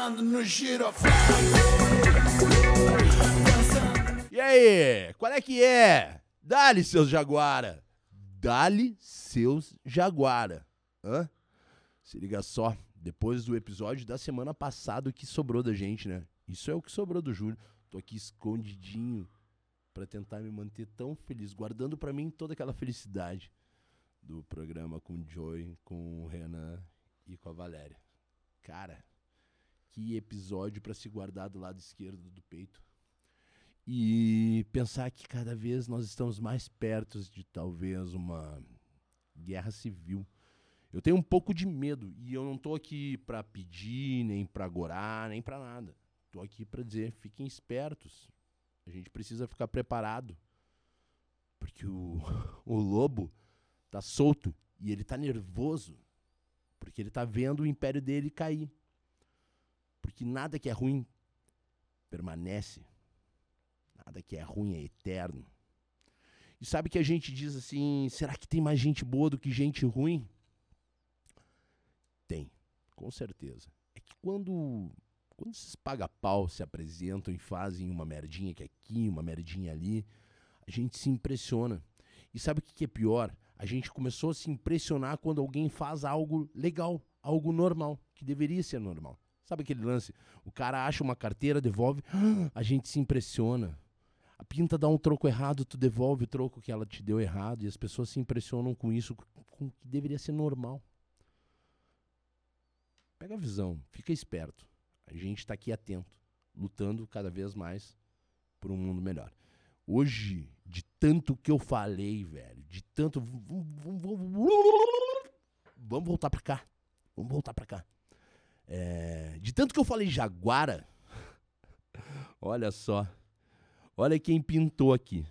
Dançando no giroflão. E aí, qual é que é? Dali, seus jaguara. Dali, seus jaguara. Hã? Se liga só, depois do episódio da semana passada, o que sobrou da gente, né? Isso é o que sobrou do Júlio. Tô aqui escondidinho pra tentar me manter tão feliz, guardando pra mim toda aquela felicidade do programa com o Joey, com o Renan e com a Valéria. Cara, que episódio pra se guardar do lado esquerdo do peito e pensar que cada vez nós estamos mais perto de talvez uma guerra civil. Eu tenho um pouco de medo e eu não tô aqui pra pedir, nem pra agorar, nem pra nada. Tô aqui pra dizer, fiquem espertos. A gente precisa ficar preparado. Porque o, o lobo tá solto e ele tá nervoso. Porque ele tá vendo o império dele cair. Porque nada que é ruim permanece. Nada que é ruim é eterno. E sabe que a gente diz assim: será que tem mais gente boa do que gente ruim? Tem, com certeza. É que quando, quando esses paga-pau se apresentam e fazem uma merdinha que aqui, uma merdinha ali, a gente se impressiona. E sabe o que é pior? A gente começou a se impressionar quando alguém faz algo legal, algo normal, que deveria ser normal. Sabe aquele lance? O cara acha uma carteira, devolve, a gente se impressiona. A pinta dá um troco errado, tu devolve o troco que ela te deu errado e as pessoas se impressionam com isso, com o que deveria ser normal. Pega a visão, fica esperto. A gente tá aqui atento, lutando cada vez mais por um mundo melhor. Hoje, de tanto que eu falei, velho, de tanto. Vamos voltar pra cá. Vamos voltar pra cá. É, de tanto que eu falei Jaguara, olha só. Olha quem pintou aqui.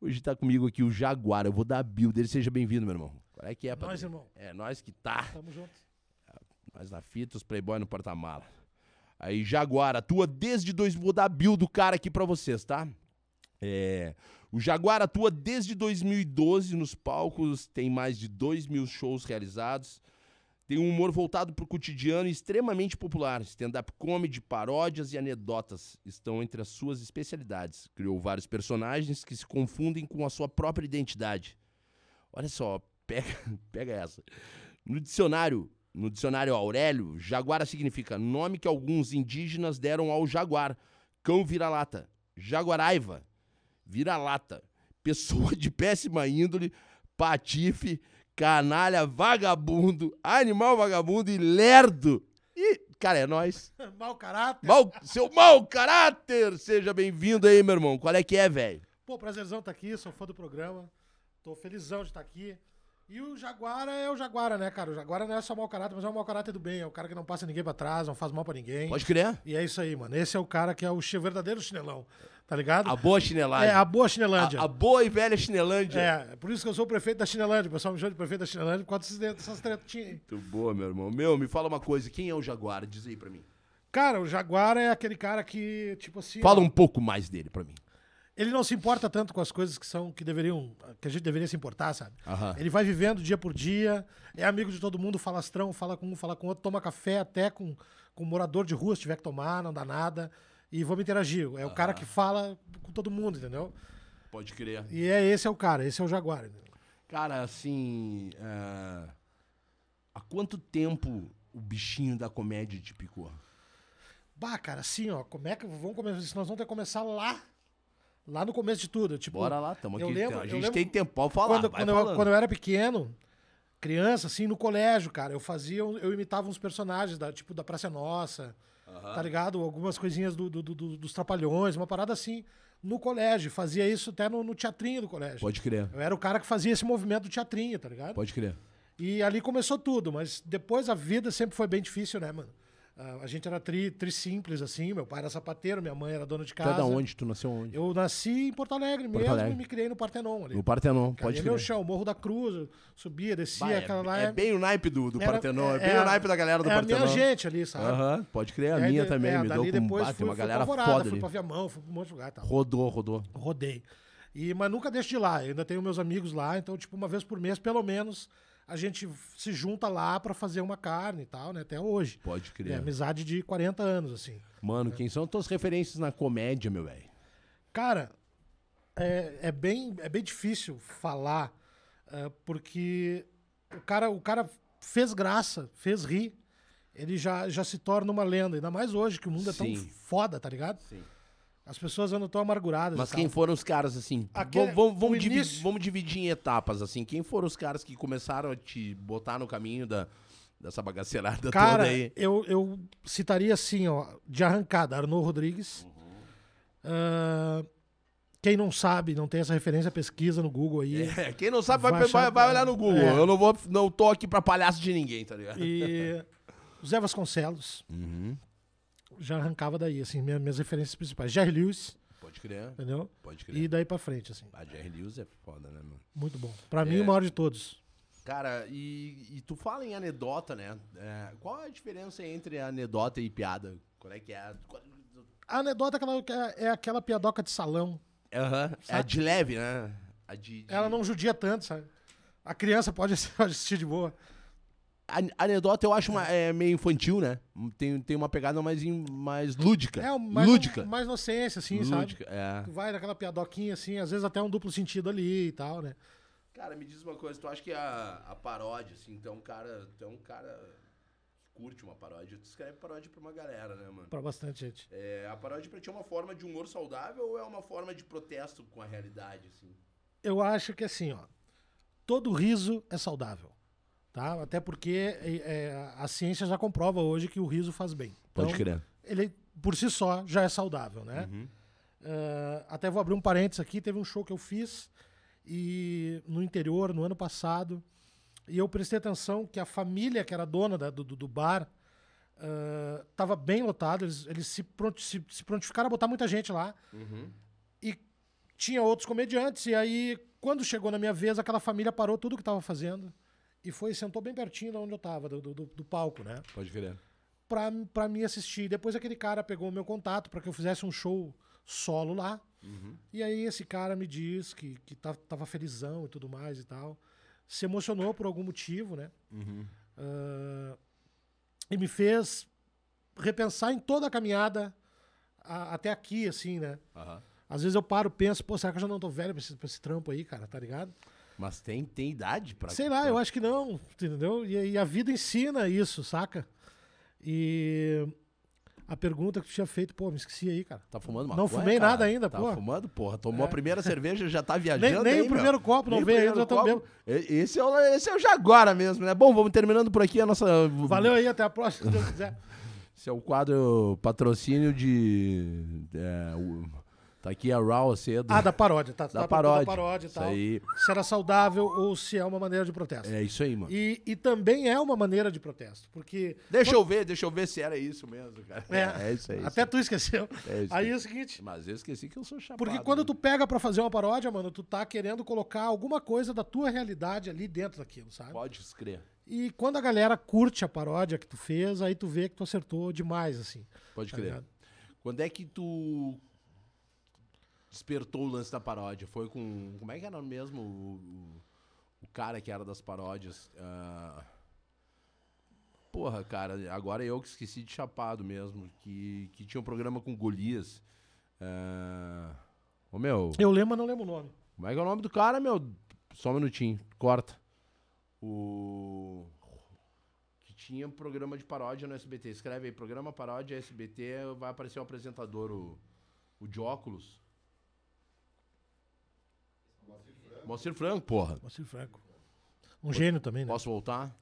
Hoje tá comigo aqui o Jaguar. Eu vou dar a build dele. Seja bem-vindo, meu irmão. Qual é que é, Nós, irmão. É, nós que tá. Tamo junto. Nós na fita, os playboy no porta-mala. Aí, Jaguar, atua desde dois... Vou dar a build do cara aqui pra vocês, tá? É... O Jaguar atua desde 2012 nos palcos, tem mais de 2 mil shows realizados. Tem um humor voltado pro cotidiano e extremamente popular. Stand-up comedy, paródias e anedotas estão entre as suas especialidades. Criou vários personagens que se confundem com a sua própria identidade. Olha só, pega, pega essa. No dicionário, no dicionário Aurélio, jaguara significa nome que alguns indígenas deram ao jaguar. Cão vira-lata, jaguaraiva, vira-lata, pessoa de péssima índole, patife, canalha, vagabundo, animal vagabundo e lerdo. E, cara, é nóis. Mau caráter. Mau, seu mau caráter! Seja bem-vindo aí, meu irmão. Qual é que é, velho? Pô, prazerzão tá aqui, sou fã do programa. Tô felizão de estar aqui. E o Jaguara é o Jaguara, né, cara? O Jaguara não é só mau caráter, mas é um mau caráter do bem. É o cara que não passa ninguém pra trás, não faz mal pra ninguém. Pode crer? E é isso aí, mano. Esse é o cara que é o verdadeiro chinelão. Tá ligado? A boa chinelagem. É, a boa chinelândia. A, a boa e velha chinelândia. É, por isso que eu sou o prefeito da Chinelândia. O pessoal me chama de prefeito da Chinelândia por causa dessas tretinhas aí. Muito boa, meu irmão. Meu, me fala uma coisa. Quem é o Jaguar? Diz aí pra mim. Cara, o Jaguara é aquele cara que, tipo assim. Fala um pouco mais dele pra mim. Ele não se importa tanto com as coisas que são que deveriam. que a gente deveria se importar, sabe? Aham. Ele vai vivendo dia por dia, é amigo de todo mundo, falastrão, fala com um, fala com outro, toma café até com, com morador de rua se tiver que tomar, não dá nada. E vamos interagir. É o cara que fala com todo mundo, entendeu? Pode crer. E é esse é o cara, esse é o Jaguar. entendeu? Cara, assim. é, Há quanto tempo o bichinho da comédia te picou? Bah, cara, assim, ó, como é que vamos começar? Nós vamos ter que começar lá. Lá no começo de tudo. Tipo, Bora lá, tamo eu aqui. lembro- a gente lembro tem tempo. Pode falar. quando, quando, eu, quando eu era pequeno, criança, assim, no colégio, cara, eu fazia, eu imitava uns personagens, da, tipo, da Praça é Nossa, tá ligado? Algumas coisinhas do, do- do- dos Trapalhões, uma parada assim, no colégio. Fazia isso até no, no teatrinho do colégio. Pode crer. Eu era o cara que fazia esse movimento do teatrinho, tá ligado? Pode crer. E ali começou tudo, mas depois a vida sempre foi bem difícil, né, mano? Ah, a gente era tri, tri simples, assim, meu pai era sapateiro, minha mãe era dona de Tu é casa. da onde? Tu nasceu onde? Eu nasci em Porto Alegre mesmo Alegre. e me criei no Partenon ali. No Partenon. Cara, Pode é meu crer. chão, Morro da Cruz, subia, descia, Bah, é, aquela lá é bem o naipe do, do era- Partenon. É, bem o a- naipe da galera do é Partenon. a minha gente ali, sabe? Aham, pode crer. A aí, minha de- também. é, me deu com depois bah, fui, tem uma fui galera Alvorada, foda fui ali. pra Viamão, fui pra um monte de lugar, tá? Rodou, rodou. Rodei. E, mas nunca deixo de ir lá, eu ainda tenho meus amigos lá, então, tipo, uma vez por mês, pelo menos, a gente se junta lá pra fazer uma carne e tal, né? Até hoje. Pode É crer. amizade de 40 anos, assim. Mano, quem são tuas referências na comédia, meu velho? Cara, é, é, bem, é bem difícil falar, é, porque o cara, o cara fez graça, fez rir, ele já, já se torna uma lenda. Ainda mais hoje, que o mundo é Sim. tão foda, tá ligado? Sim. As pessoas andam tão amarguradas. Mas quem tal. foram os caras, assim? Aquele- vamos, vamos, divi- início- vamos dividir em etapas, assim. Quem foram os caras que começaram a te botar no caminho da, dessa bagaceirada Cara, toda aí? eu, eu citaria assim, ó, de arrancada, Arnaud Rodrigues. Ah, quem não sabe, não tem essa referência, pesquisa no Google aí. É, quem não sabe vai, Vai vai, achar- vai olhar no Google. É. Eu não vou, não tô aqui pra palhaço de ninguém, tá ligado? E Zé Vasconcelos, Uhum. Já arrancava daí, assim, minha- minhas referências principais. Jerry Lewis, Pode crer, entendeu? pode crer. E daí pra frente, assim. A Jerry Lewis é foda, né, mano? Muito bom. Pra mim, É. o maior de todos. Cara, e, e tu fala em anedota, né? É, qual a diferença entre anedota e piada? Qual é que é? Qual- A anedota é aquela, é aquela piadoca de salão. Aham, É a de leve, né? A de, de- Ela não judia tanto, sabe? A criança pode assistir de boa. A anedota eu acho uma- é meio infantil, né? Tem, tem uma pegada mais, in- mais lúdica. É, um- mais, lúdica. mais inocência, assim, lúdica, sabe? é. Tu vai naquela piadoquinha, assim, às vezes até um duplo sentido ali e tal, né? Cara, me diz uma coisa, tu acha que a, a paródia, assim, tu é um cara. Um cara que curte uma paródia, tu escreve paródia pra uma galera, né, mano? Pra bastante gente. É, a paródia pra ti é uma forma de humor saudável ou é uma forma de protesto com a realidade, assim? Eu acho que assim, ó, todo riso é saudável, tá? Até porque é, é, a ciência já comprova hoje que o riso faz bem. Pode Então, crer. Ele, por si só, já é saudável, né? Uhum. Ah, até vou abrir um parênteses aqui, teve um show que eu fiz e no interior, no ano passado, e eu prestei atenção que a família que era dona da- do, do- bar estava bem lotado, eles, eles se, pronti- se, se prontificaram a botar muita gente lá, Uhum. e tinha outros comediantes, e aí, quando chegou na minha vez, aquela família parou tudo que estava fazendo e foi sentou bem pertinho de onde eu estava, do, do, do palco, né? Pode crer. Pra, pra me assistir. Depois aquele cara pegou o meu contato para que eu fizesse um show solo lá. Uhum. E aí esse cara me diz que, que tava felizão e tudo mais e tal. Se emocionou por algum motivo, né? Uhum. Ah, e me fez repensar em toda a caminhada a- até aqui, assim, né? Aham. Às vezes eu paro, penso, pô, será que eu já não tô velho pra esse, pra esse trampo aí, cara, tá ligado? Mas tem, tem idade pra. Sei lá, eu acho que não, entendeu? E, e a vida ensina isso, saca? E a pergunta que tu tinha feito, pô, me esqueci aí, cara. Tá fumando Não maconha, fumei cara? nada ainda, tá pô. fumando, porra. Tomou a É. primeira cerveja, já tá Nem, viajando nem aí, o meu. primeiro copo, não Nem veio ainda, já tô. E- Esse é, o, esse é o Jaguara mesmo, né? Bom, vamos terminando por aqui a nossa... Valeu aí, até a próxima, se Deus quiser. Esse é o quadro patrocínio de... é, o- tá aqui a Raw cedo. Ah, da paródia, tá? da tá paródia. Da paródia e Isso tal. aí. Se era saudável ou se é uma maneira de protesto. É isso aí, mano. E, e também é uma maneira de protesto, porque Deixa eu ver, deixa eu ver se era isso mesmo, cara. É, É, isso aí. até tu esqueceu. É isso aí aí. é o seguinte, Mas eu esqueci que eu sou chapado. porque quando né? tu pega pra fazer uma paródia, mano, tu tá querendo colocar alguma coisa da tua realidade ali dentro daquilo, sabe? Pode escrever. E quando a galera curte a paródia que tu fez, aí tu vê que tu acertou demais, assim. Pode Tá crer. ligado? Quando é que tu despertou o lance da paródia? Foi com. Como é que era mesmo o, o- o cara que era das paródias? Ah, Porra, cara, agora eu que esqueci de Chapado mesmo, que, que tinha um programa com Golias. Ah, Ô meu, Eu lembro, mas não lembro o nome. como é que é o nome do cara, meu? Só um minutinho, corta. O. Que tinha um programa de paródia no SBT. Escreve aí, programa paródia SBT, vai aparecer o apresentador, o, o de óculos. Moacir Franco, porra. Moacir Franco. Um gênio também, né? Posso voltar?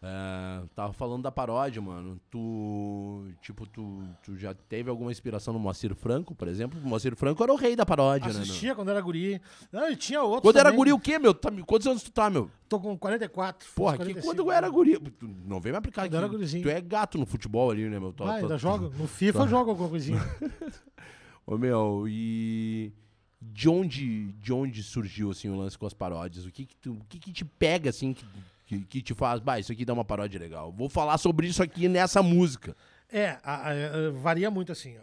É, tava falando da paródia, mano. Tu, tipo, tu, tu já teve alguma inspiração no Moacir Franco, por exemplo? O Moacir Franco era o rei da paródia, né? meu? Assistia quando era guri. Não, e tinha outros Quando era também. guri o quê, meu? Tá- quantos anos tu tá, meu? Tô com 44. fiz Porra, que 45. quando eu era guri. Tu não vem me aplicar Quando aqui. era gurizinho. Tu é gato no futebol ali, né, meu? Tu- Ah, tu- ainda jogo. No FIFA eu jogo alguma coisinha. Ô, meu, e. De onde, de onde surgiu, assim, o lance com as paródias? O que que, tu, o que, que te pega, assim, que, que, que te faz. Bah, isso aqui dá uma paródia legal. Vou falar sobre isso aqui nessa música. É, a- a- varia muito assim.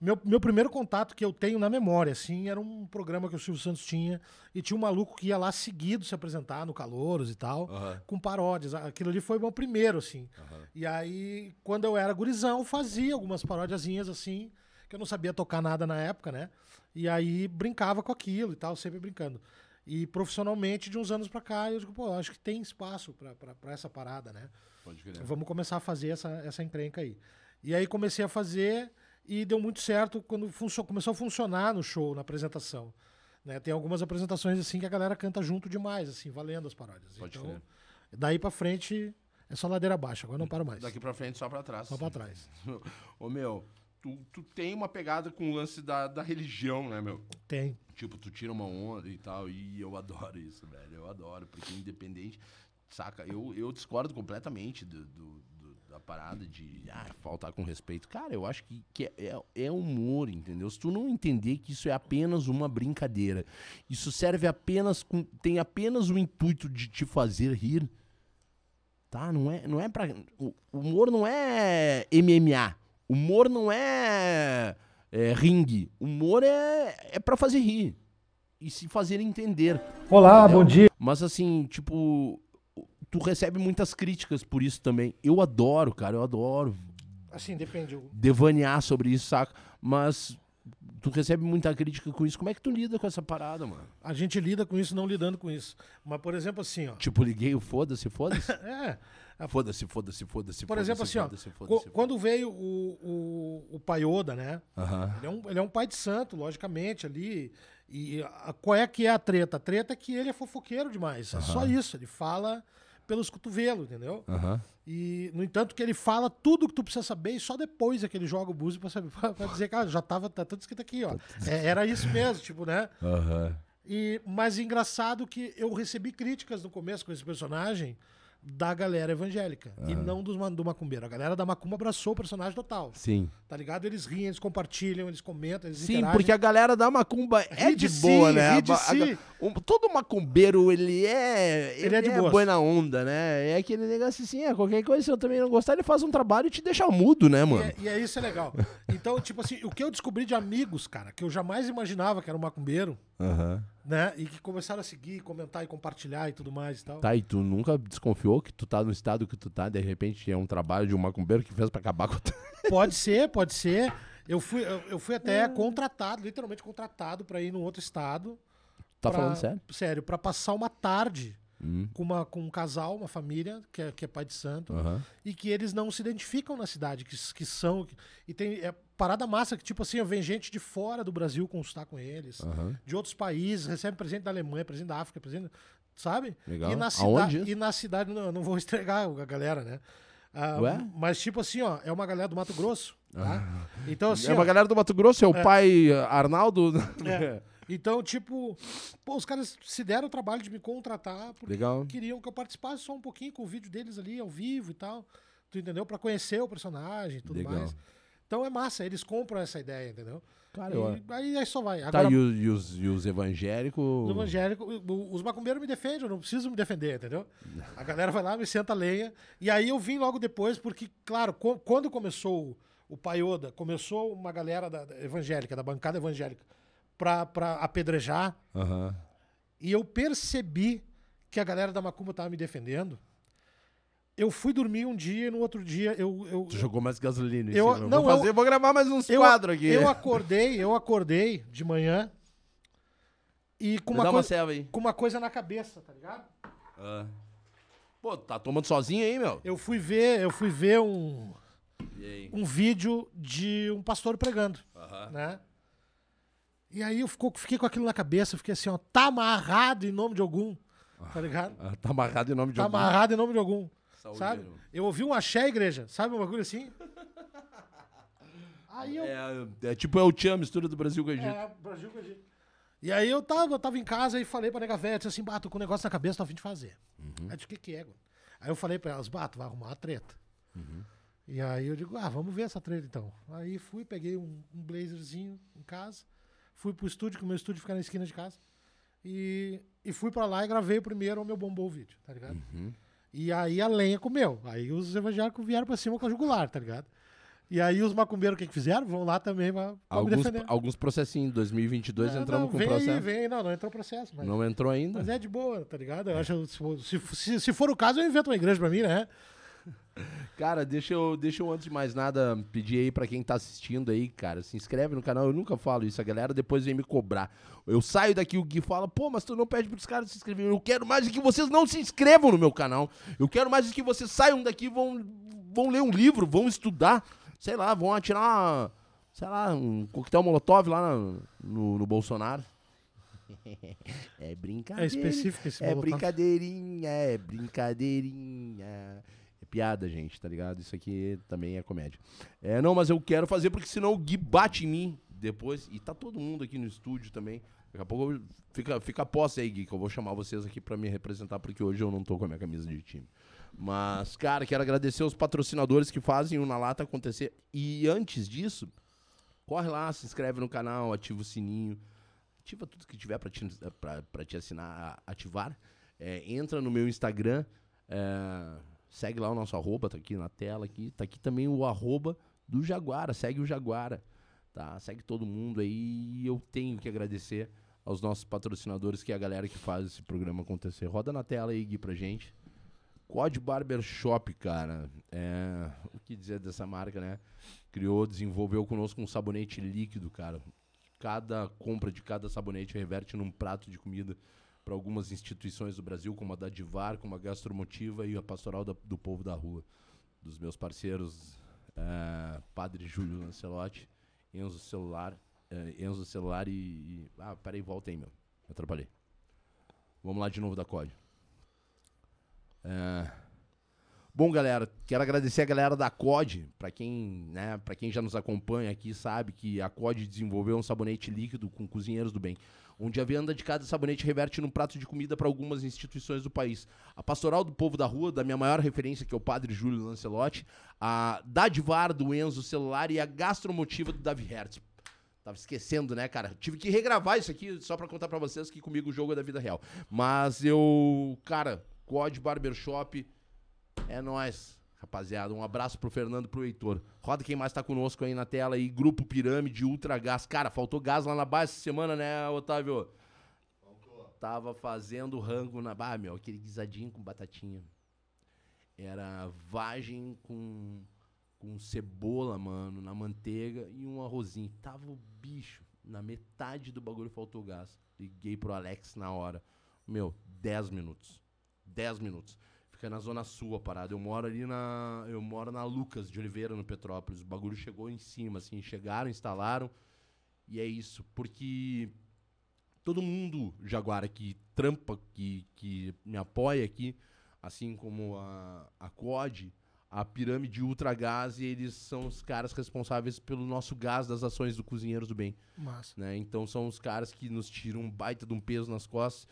Meu, meu primeiro contato que eu tenho na memória, assim, era um programa que o Silvio Santos tinha e tinha um maluco que ia lá seguido se apresentar no Calouros e tal, Aham. com paródias. Aquilo ali foi o meu primeiro, assim. E aí, quando eu era gurizão, fazia algumas paródiazinhas, assim, que eu não sabia tocar nada na época, né? E aí brincava com aquilo e tal, sempre brincando. E profissionalmente, de uns anos pra cá, eu digo, pô, acho que tem espaço pra, pra, pra essa parada, né? Pode crer. Vamos começar a fazer essa, essa encrenca aí. E aí comecei a fazer e deu muito certo quando começou a funcionar no show, na apresentação. Né? Tem algumas apresentações assim que a galera canta junto demais, assim, valendo as paródias. Pode então, crer. daí pra frente é só ladeira abaixo, agora não paro mais. Daqui pra frente, só pra trás. Só pra trás. Ô, meu, tu, tu tem uma pegada com o lance da, da religião, né, meu? Tem. Tipo, tu tira uma onda e tal, e eu adoro isso, velho. Eu adoro, porque independente, saca? Eu, eu discordo completamente do, do- do- da parada de ah, faltar com respeito. Cara, eu acho que, que é, é, é humor, entendeu? Se tu não entender que isso é apenas uma brincadeira, isso serve apenas com. tem apenas o intuito de te fazer rir. Tá? Não é, não é pra. O o humor não é MMA. Humor não é, é ringue. Humor é, é pra fazer rir. E se fazer entender. Olá, Entendeu? bom dia. Mas assim, tipo, tu recebe muitas críticas por isso também. Eu adoro, cara, eu adoro Assim, depende. devanear sobre isso, saca? Mas tu recebe muita crítica com isso. Como é que tu lida com essa parada, mano? A gente lida com isso não lidando com isso. Mas, por exemplo, assim, ó. Tipo, liguei o foda-se, foda-se. É, Foda-se, foda-se, foda-se. por exemplo, foda-se, assim, ó. foda-se, co- foda-se, Quando veio o, o, o Paioda, né? Aham. Ele é, um, ele é um pai de santo, logicamente, ali. E a- qual é que é a treta? A treta é que ele é fofoqueiro demais. É só isso. Ele fala pelos cotovelos, entendeu? E, no entanto, que ele fala tudo que tu precisa saber e só depois é que ele joga o búzio pra, saber, pra, pra dizer, cara, já tava, tá tudo escrito aqui, ó. É, era isso mesmo, tipo, né? E, mas engraçado que eu recebi críticas no começo com esse personagem da galera evangélica e não dos, do macumbeiro. A galera da macumba abraçou o personagem total. Sim. Tá ligado? Eles riem, eles compartilham, eles comentam, eles Sim, interagem. porque a galera da macumba é de, de boa, si, né? de A- a- si. um- todo macumbeiro, ele é. Ele é de boas. boa na onda, né? É aquele negócio assim, é, qualquer coisa, se eu também não gostar, ele faz um trabalho e te deixa mudo, né, E mano? é, e é isso é legal. Então, tipo assim, o que eu descobri de amigos, cara, que eu jamais imaginava que era um macumbeiro, Aham. Né? E que começaram a seguir, comentar e compartilhar e tudo mais e tal. Tá, e tu nunca desconfiou que tu tá no estado que tu tá, de repente é um trabalho de um macumbeiro que fez pra acabar com tu. Pode ser, pode ser. Eu fui, eu, eu fui até Hum. contratado, literalmente contratado pra ir num outro estado. Tá pra- falando sério? Sério, pra passar uma tarde Hum. com, uma, com um casal, uma família, que é, que é pai de santo, Aham. e que eles não se identificam na cidade, que, que são. que- e tem é, parada massa que, tipo assim, vem gente de fora do Brasil consultar com eles, Aham. de outros países, recebe presente da Alemanha, presente da África, presente. Sabe? Legal. E na, Aonde e na cidade, não, não vou estregar a galera, né? Ah, Ué? Mas, tipo assim, ó, é uma galera do Mato Grosso, tá? Então, assim, é uma ó, galera do Mato Grosso, é o pai uh, Arnaldo. É. Então, tipo, pô, os caras se deram o trabalho de me contratar porque Legal. queriam que eu participasse só um pouquinho com o vídeo deles ali ao vivo e tal. Tu entendeu? Pra conhecer o personagem e tudo Legal. mais. Então é massa, eles compram essa ideia, entendeu? Cara, E aí, aí só vai. Tá, Agora, e os, e os, e os evangélicos. os evangélicos, os macumbeiros me defendem, eu não preciso me defender, entendeu? A galera vai lá, me senta a lenha. E aí eu vim logo depois, porque, claro, quando começou o, Paioda, começou uma galera da, da evangélica, da bancada evangélica, pra, pra apedrejar. Aham. e eu percebi que a galera da Macumba tava me defendendo. Eu fui dormir um dia e no outro dia eu. eu Tu jogou mais gasolina Eu- cima. não, vou, fazer, eu- vou gravar mais uns eu, quadros aqui. eu acordei, eu acordei de manhã e com Me uma, uma coisa, aí. com uma coisa na cabeça, tá ligado? Ah. Pô, tá tomando sozinho aí, meu? Eu fui ver, eu fui ver um, um vídeo de um pastor pregando, né? E aí eu ficou- fiquei com aquilo na cabeça, eu fiquei assim, ó, tá amarrado em nome de algum, tá ligado? Ah, tá amarrado em nome de Tá algum. amarrado em nome de algum. Saúde, Sabe? meu. Eu ouvi um axé igreja, sabe um bagulho assim? Aí eu. É, é tipo é o Tchan, mistura do Brasil com o Egito. É, Brasil com Egito. E aí eu tava, eu tava em casa e falei pra nega velha, disse assim, bato, com um negócio na cabeça, tô a fim de fazer. Aí eu disse, o que que é, Gu?" Aí eu falei pra elas, bato, vai arrumar uma treta. E aí eu digo, ah, vamos ver essa treta então. Aí fui, peguei um, um blazerzinho em casa, fui pro estúdio, que o meu estúdio fica na esquina de casa, e, e fui pra lá e gravei o primeiro, o meu bombou o vídeo, tá ligado? E aí a lenha comeu. Aí os evangélicos vieram pra cima com a jugular, tá ligado? E aí os macumbeiros, o que, que fizeram? Vão lá também pra, pra Alguns, defender. alguns processinhos. 2022 Não, entramos não, com vem processo. Aí, vem, não, não entrou processo, mas, Não entrou ainda? mas é de boa, tá ligado? Eu acho, se, se, se for o caso, eu invento uma igreja pra mim, né? Cara, deixa eu, deixa eu antes de mais nada pedir aí pra quem tá assistindo aí, cara, se inscreve no canal. Eu nunca falo isso, a galera depois vem me cobrar. Eu saio daqui, o Gui fala, pô, mas tu não pede pros caras se inscreverem. Eu quero mais é que vocês não se inscrevam no meu canal. Eu quero mais é que vocês saiam daqui e vão, vão ler um livro, vão estudar, sei lá, vão atirar, sei lá, um coquetel molotov lá no, no, no Bolsonaro. É brincadeira. É específico esse É molotov. brincadeirinha, é brincadeirinha. Piada, gente, tá ligado? Isso aqui também é comédia. É, não, mas eu quero fazer porque senão o Gui bate em mim depois. E tá todo mundo aqui no estúdio também. Daqui a pouco fica, fica a posse aí, Gui, que eu vou chamar vocês aqui pra me representar, porque hoje eu não tô com a minha camisa de time. Mas, cara, quero agradecer os patrocinadores que fazem o Na Lata acontecer. E antes disso, corre lá, se inscreve no canal, ativa o sininho. Ativa tudo que tiver pra te, pra, pra te assinar, ativar. É, entra no meu Instagram, é, segue lá o nosso arroba, tá aqui na tela aqui. Tá aqui também o arroba do Jaguara, segue o Jaguara, tá? Segue todo mundo aí eu tenho que agradecer aos nossos patrocinadores, que é a galera que faz esse programa acontecer. Roda na tela aí, Gui, pra gente. Quad Barbershop, cara. É, o que dizer dessa marca, né? Criou, desenvolveu conosco um sabonete líquido, cara. Cada compra de cada sabonete reverte num prato de comida para algumas instituições do Brasil, como a da Divar, como a Gastromotiva e a Pastoral da- do Povo da Rua. Dos meus parceiros, é, Padre Júlio Lancelotti, Enzo Celular, é, Enzo Celular e, e- Ah, peraí, volta aí, meu. Eu atrapalhei. Vamos lá de novo da COD. É, Bom, galera, quero agradecer a galera da COD, para quem, né, para quem já nos acompanha aqui sabe que a COD desenvolveu um sabonete líquido com cozinheiros do bem, onde a venda de cada sabonete reverte num prato de comida para algumas instituições do país. A Pastoral do Povo da Rua, da minha maior referência, que é o Padre Júlio Lancelotti, a Dadivar do Enzo Celular e a Gastromotiva do Davi Hertz. Tava esquecendo, né, cara? Tive que regravar isso aqui só pra contar pra vocês que comigo o jogo é da vida real. Mas eu, cara, COD Barbershop, é nóis, rapaziada. Um abraço pro Fernando e pro Heitor. Roda quem mais tá conosco aí na tela aí. Grupo Pirâmide, Ultra Gás. Cara, faltou gás lá na base essa semana, né, Otávio? Tava fazendo rango na. Ah, meu, aquele guisadinho com batatinha. Era vagem com, com cebola, mano, na manteiga e um arrozinho. Tava o bicho. Na metade do bagulho faltou gás. Liguei pro Alex na hora. Meu, 10 minutos. 10 minutos. Fica na zona sul a parada. Eu moro ali na. Eu moro na Lucas de Oliveira, no Petrópolis. O bagulho chegou em cima, assim. Chegaram, instalaram. E é isso. Porque todo mundo, Jaguara, que trampa, que, que me apoia aqui, assim como a, a COD, a Pirâmide Ultra Gás, e eles são os caras responsáveis pelo nosso gás das ações do Cozinheiros do Bem Massa. né? Então são os caras que nos tiram um baita de um peso nas costas.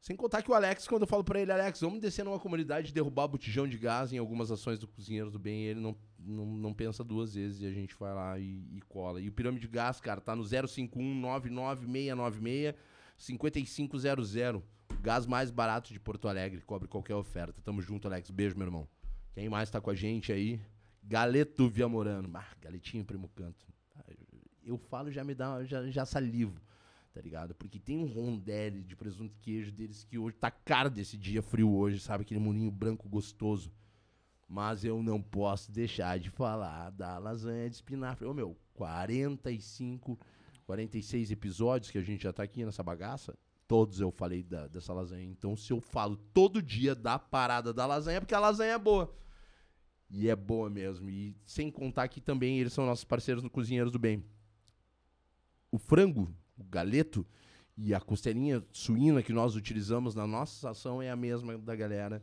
Sem contar que o Alex, quando eu falo pra ele, Alex, vamos descer numa comunidade e derrubar botijão de gás em algumas ações do Cozinheiros do Bem, ele não, não, não pensa duas vezes e a gente vai lá e, e cola. E o Pirâmide de Gás, cara, tá no 051 99696 5500. Gás mais barato de Porto Alegre, cobre qualquer oferta. Tamo junto, Alex. Beijo, meu irmão. Quem mais tá com a gente aí? Galeto Viamorano. Ah, galetinho primo canto. Eu falo já me dá, já, já salivo, tá ligado? Porque tem um rondelli de presunto e queijo deles que hoje tá caro desse dia frio hoje, sabe? Aquele molinho branco gostoso. Mas eu não posso deixar de falar da lasanha de espinafre. Ô, meu, 45, 46 episódios que a gente já tá aqui nessa bagaça. Todos eu falei da- dessa lasanha. Então, se eu falo todo dia da parada da lasanha, é porque a lasanha é boa. E é boa mesmo. E sem contar que também eles são nossos parceiros no Cozinheiros do Bem. O frango, o galeto e a costelinha suína que nós utilizamos na nossa ação é a mesma da galera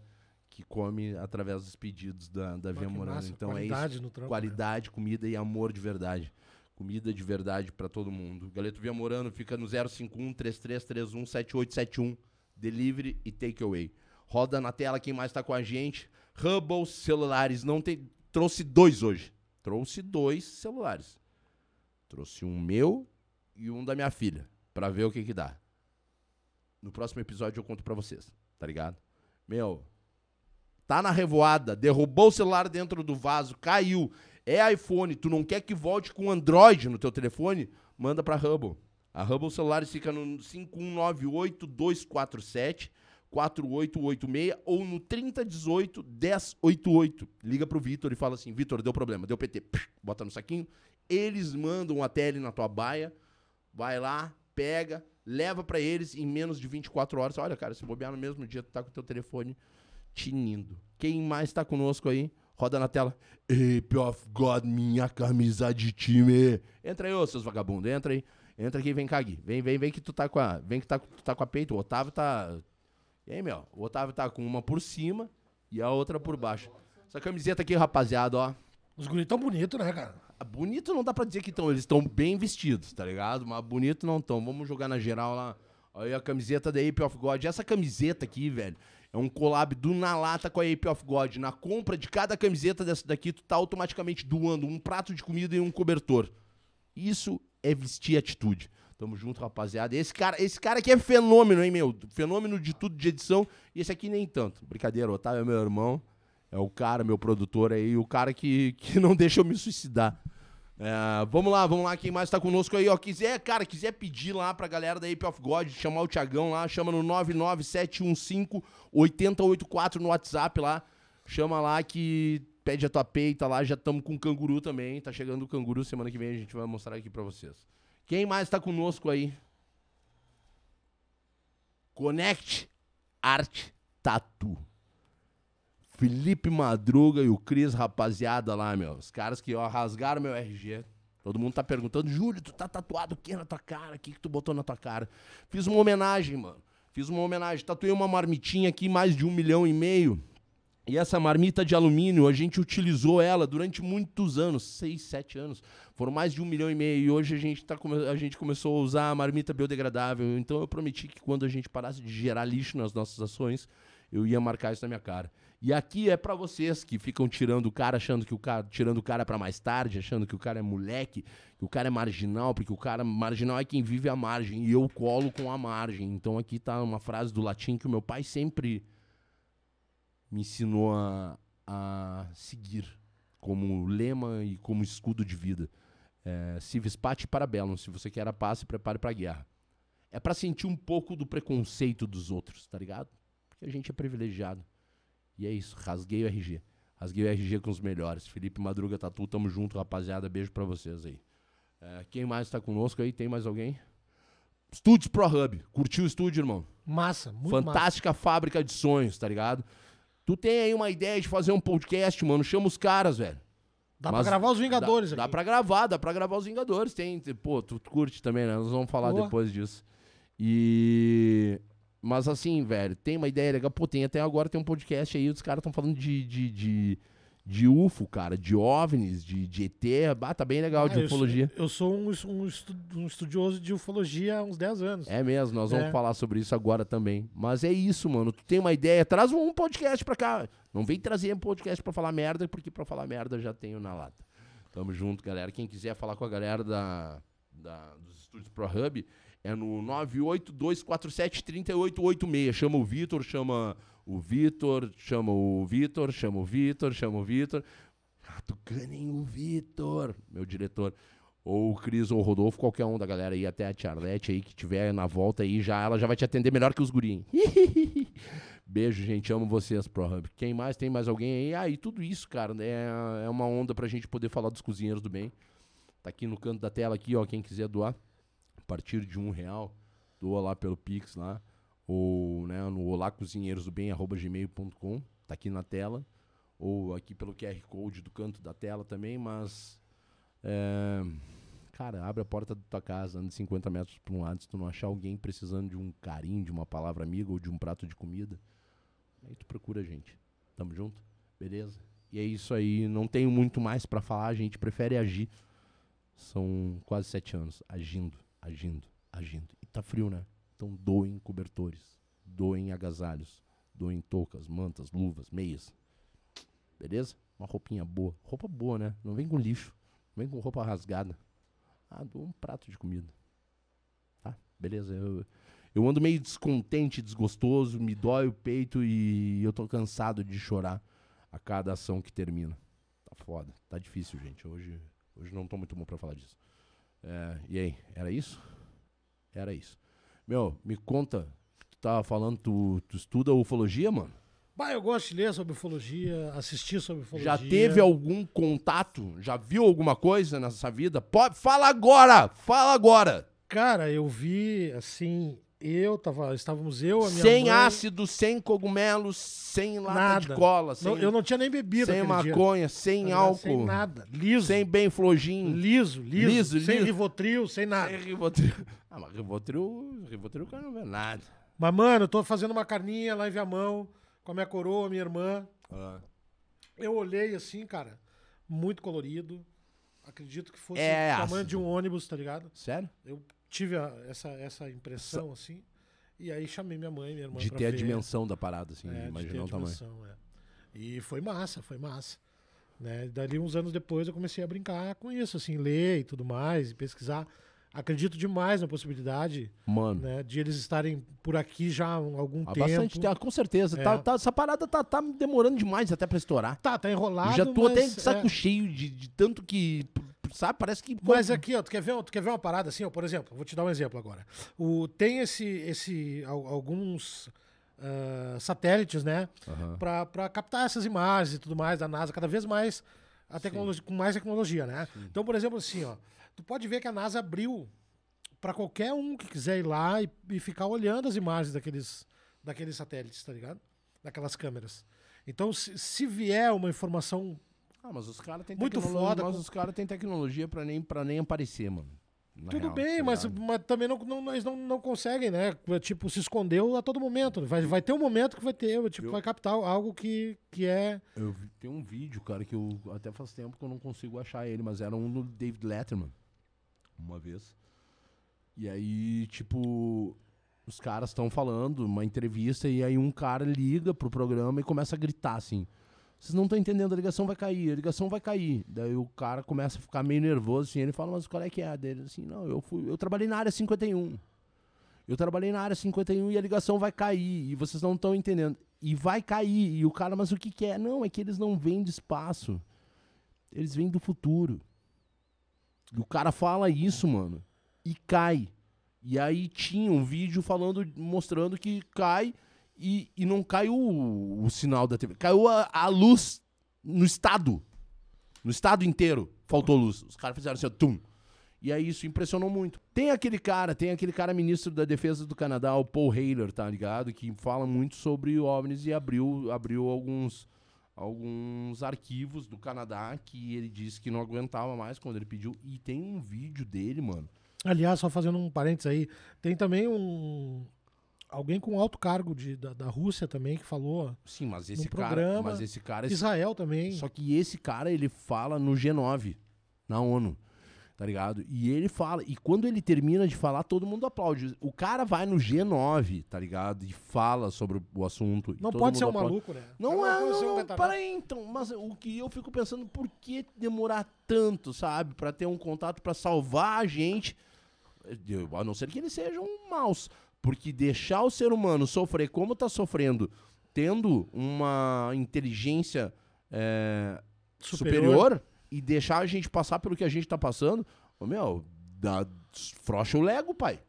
que come através dos pedidos da, da Via massa, Então é isso. qualidade trampo, né? Qualidade, comida e amor de verdade. Comida de verdade pra todo mundo. Galeto Via Morano fica no 051 3331 7871. Delivery e takeaway. Roda na tela quem mais tá com a gente. Hubble celulares. Não tem. Trouxe dois hoje. Trouxe dois celulares. Trouxe um meu e um da minha filha. Pra ver o que que dá. No próximo episódio eu conto pra vocês. Tá ligado? Meu, tá na revoada, derrubou o celular dentro do vaso, caiu. É iPhone, tu não quer que volte com Android no teu telefone? Manda pra Hubble. A Hubble Celulares fica no 5198-247 4886 ou no 3018 1088. Liga pro Vitor e fala assim: Vitor, deu problema, deu PT. Bota no saquinho. Eles mandam a tele na tua baia. Vai lá, pega, leva para eles em menos de 24 horas. Olha, cara, se bobear no mesmo dia, tu tá com o teu telefone tinindo. Quem mais tá conosco aí? Roda na tela. Ape of God, minha camisa de time. Entra aí, ô, seus vagabundos, entra aí. Entra aqui, vem cá, Gui. Vem, vem, vem que tu tá com a. Vem que tá, tu tá com a peito. O Otávio tá. E aí, meu? O Otávio tá com uma por cima e a outra por baixo. Essa camiseta aqui, rapaziada, ó. Os guris tão bonitos, né, cara? Bonito não dá pra dizer que estão. Eles estão bem vestidos, tá ligado? Mas bonito não estão. Vamos jogar na geral lá. Aí a camiseta da Ape of God. Essa camiseta aqui, velho, é um collab do Na Lata com a Ape of God. Na compra de cada camiseta dessa daqui, tu tá automaticamente doando um prato de comida e um cobertor. Isso é vestir atitude. Tamo junto, rapaziada. Esse cara, esse cara aqui é fenômeno, hein, meu? Fenômeno de tudo de edição. E esse aqui nem tanto. Brincadeira, Otávio é meu irmão. É o cara, meu produtor aí, o cara que, que não deixa eu me suicidar. É, vamos lá, vamos lá, quem mais tá conosco aí, ó. Quiser, cara, quiser pedir lá pra galera da Ape of God, chamar o Tiagão lá, chama no 99715-8084 no WhatsApp lá. Chama lá que pede a tua peita lá, já estamos com o canguru também. Tá chegando o canguru, semana que vem a gente vai mostrar aqui pra vocês. Quem mais tá conosco aí? Connect Art Tattoo. Felipe Madruga e o Cris, rapaziada lá, meu. Os caras que ó, rasgaram meu RG. Todo mundo tá perguntando, Júlio, tu tá tatuado o que na tua cara? O que, que tu botou na tua cara? Fiz uma homenagem, mano. Fiz uma homenagem. Tatuei uma marmitinha aqui, mais de um milhão e meio. E essa marmita de alumínio, a gente utilizou ela durante muitos anos, seis, sete anos. Foram mais de um milhão e meio. E hoje a gente, tá, a gente começou a usar a marmita biodegradável. Então eu prometi que quando a gente parasse de gerar lixo nas nossas ações, eu ia marcar isso na minha cara. E aqui é para vocês que ficam tirando o cara, achando que o cara, tirando o cara para mais tarde, achando que o cara é moleque, que o cara é marginal, porque o cara marginal é quem vive à margem e eu colo com a margem. Então aqui tá uma frase do latim que o meu pai sempre me ensinou a, a seguir como lema e como escudo de vida. É, civis pati para bellum, se você quer a paz, se prepare para a guerra. É para sentir um pouco do preconceito dos outros, tá ligado? Porque a gente é privilegiado. E é isso, rasguei o RG. Rasguei o RG com os melhores. Felipe Madruga Tatu, tamo junto, rapaziada. Beijo pra vocês aí. É, quem mais tá conosco aí? Tem mais alguém? Studios Pro Hub. Curtiu o estúdio, irmão? Massa, muito Fantástica massa. fábrica de sonhos, tá ligado? Tu tem aí uma ideia de fazer um podcast, mano? Chama os caras, velho. Dá Mas pra gravar os Vingadores dá, aqui. Dá pra gravar, dá pra gravar os Vingadores. Tem, pô, tu curte também, né? Nós vamos falar Boa. depois disso. E mas assim, velho, tem uma ideia legal. Pô, tem até agora tem um podcast aí, os caras estão falando de, de, de, de, UFO, cara, de OVNIs, de, de ET. Ah, tá bem legal, ah, de ufologia. Eu sou, eu sou um, um, estudioso de ufologia há uns 10 anos. É mesmo, nós vamos é. falar sobre isso agora também. Mas é isso, mano. Tu tem uma ideia, traz um podcast pra cá. Não vem trazer um podcast pra falar merda, porque pra falar merda já tenho na lata. Tamo junto, galera. Quem quiser falar com a galera da, da dos estúdios Pro Hub, é no 982473886. Chama o Vitor, chama o Vitor, chama o Vitor, chama o Vitor, chama o Vitor. Ah, Tucanem o Vitor, meu diretor. Ou o Cris ou o Rodolfo, qualquer um da galera aí, até a Charlete aí que tiver na volta aí, já, ela já vai te atender melhor que os gurinhos. Beijo, gente. Amo vocês, ProHub. Quem mais? Tem mais alguém aí? Ah, e tudo isso, cara, é, é uma onda pra gente poder falar dos cozinheiros do bem. Tá aqui no canto da tela aqui, ó, quem quiser doar partir de um real, doa lá pelo Pix lá, ou né, no olacozinheirosdobem.gmail.com, tá aqui na tela, ou aqui pelo QR Code do canto da tela também, mas é, cara, abre a porta da tua casa, anda 50 metros para um lado, se tu não achar alguém precisando de um carinho, de uma palavra amiga ou de um prato de comida, aí tu procura a gente. Tamo junto? Beleza? E é isso aí, não tenho muito mais para falar, a gente prefere agir. São quase sete anos agindo agindo, agindo. E tá frio, né? Então doem cobertores, doem agasalhos, doem toucas, mantas, luvas, meias. Beleza? Uma roupinha boa. Roupa boa, né? Não vem com lixo. Não vem com roupa rasgada. Ah, dou um prato de comida. Tá? Beleza. Eu, eu ando meio descontente, desgostoso, me dói o peito e eu tô cansado de chorar a cada ação que termina. Tá foda. Tá difícil, gente. Hoje, hoje não tô muito bom pra falar disso. É, e aí, era isso? Era isso. Meu, me conta. Tu tava falando, tu, tu estuda ufologia, mano? Bah, eu gosto de ler sobre ufologia, assistir sobre ufologia. Já teve algum contato? Já viu alguma coisa nessa vida? Pode, fala agora! Fala agora! Cara, eu vi, assim, eu tava, estávamos eu, a minha sem mãe... ácido, sem cogumelos, sem lata Nada. de cola, sem, Não, eu não tinha nem bebido sem aquele dia. maconha, sem álcool, Sem nada. Liso. sem bem flojinho, Liso, liso. Liso, sem liso. Rivotril, sem nada. sem Rivotril. Ah, mas Rivotril, Rivotril o cara não vê nada. Mas, mano, eu tô fazendo uma carninha lá em Viamão, com a minha coroa, minha irmã. Ah. Eu olhei assim, cara, muito colorido. Acredito que fosse É o tamanho ácido. de um ônibus, tá ligado? Sério? Eu tive a- essa, essa impressão, assim. E aí chamei minha mãe e minha irmã De ter a ver. dimensão da parada, assim, É, imaginar a o tamanho. dimensão, é. E foi massa, foi massa. Né? Dali uns anos depois eu comecei a brincar com isso, assim, ler e tudo mais, e pesquisar. Acredito demais na possibilidade Mano, né, de eles estarem por aqui já há algum há tempo. bastante tempo, com certeza. É. Tá, tá- essa parada tá, tá demorando demais até pra estourar. Tá, tá enrolado. Eu já tô até de saco é. cheio de, de tanto que, sabe, parece que... Mas aqui, ó, tu quer ver, tu quer ver uma parada assim, ó, por exemplo, vou te dar um exemplo agora. O, tem esse, esse, al- alguns ah, satélites, né, Aham. pra pra captar essas imagens e tudo mais da NASA, cada vez mais a tecnologia, com mais tecnologia, né? Então, por exemplo, assim, ó, tu pode ver que a NASA abriu pra qualquer um que quiser ir lá e, e ficar olhando as imagens daqueles, daqueles satélites, tá ligado? Daquelas câmeras. Então, se, se vier uma informação Ah, mas os caras têm Muito foda Mas com- os caras têm tecnologia pra nem, pra nem aparecer, mano. Tudo real, bem, tá mas, mas também não, não, eles não, não conseguem, né? Tipo, se escondeu a todo momento. Vai, vai ter um momento que vai ter, tipo, Eu- vai captar algo que, que é. Eu tem um vídeo, cara, que eu até faz tempo que eu não consigo achar ele, mas era um do David Letterman. Uma vez. E aí, tipo, os caras estão falando, uma entrevista, e aí um cara liga pro programa e começa a gritar assim. Vocês não estão entendendo, a ligação vai cair, a ligação vai cair. Daí o cara começa a ficar meio nervoso, assim, ele fala, mas qual é que é dele? Assim, não, eu fui, eu trabalhei na área 51. Eu trabalhei na área 51 e a ligação vai cair. E vocês não estão entendendo. E vai cair. E o cara, mas o que, que é? Não, é que eles não vêm de espaço. Eles vêm do futuro. E o cara fala isso, mano. E cai. E aí tinha um vídeo falando, mostrando que cai e, e não cai o, o sinal da TV. Caiu a, a luz no estado. No estado inteiro. Faltou luz. Os caras fizeram assim, ó, tum. E aí isso impressionou muito. Tem aquele cara, tem aquele cara ministro da defesa do Canadá, o Paul Haler, tá ligado? Que fala muito sobre OVNIs e abriu, abriu alguns, alguns arquivos do Canadá que ele disse que não aguentava mais quando ele pediu. E tem um vídeo dele, mano. Aliás, só fazendo um parênteses aí, tem também um. Alguém com alto cargo de, da, da Rússia também que falou. Sim, mas esse cara, programa, mas esse cara, esse Israel também. Só que esse cara, ele fala no G9, na ONU, tá ligado? E ele fala, e quando ele termina de falar, todo mundo aplaude. O cara vai no G9, tá ligado? E fala sobre o assunto. Não pode ser um aplaude. maluco, né? Não Não é, pode ser um não, retardado. peraí, então, mas o que eu fico pensando, por que demorar tanto, sabe? Pra ter um contato pra salvar a gente, Eu- a não ser que eles sejam maus. Porque deixar o ser humano sofrer como tá sofrendo, tendo uma inteligência é, superior. Superior. E deixar a gente passar pelo que a gente tá passando, ô meu, dá, frocha o lego, pai.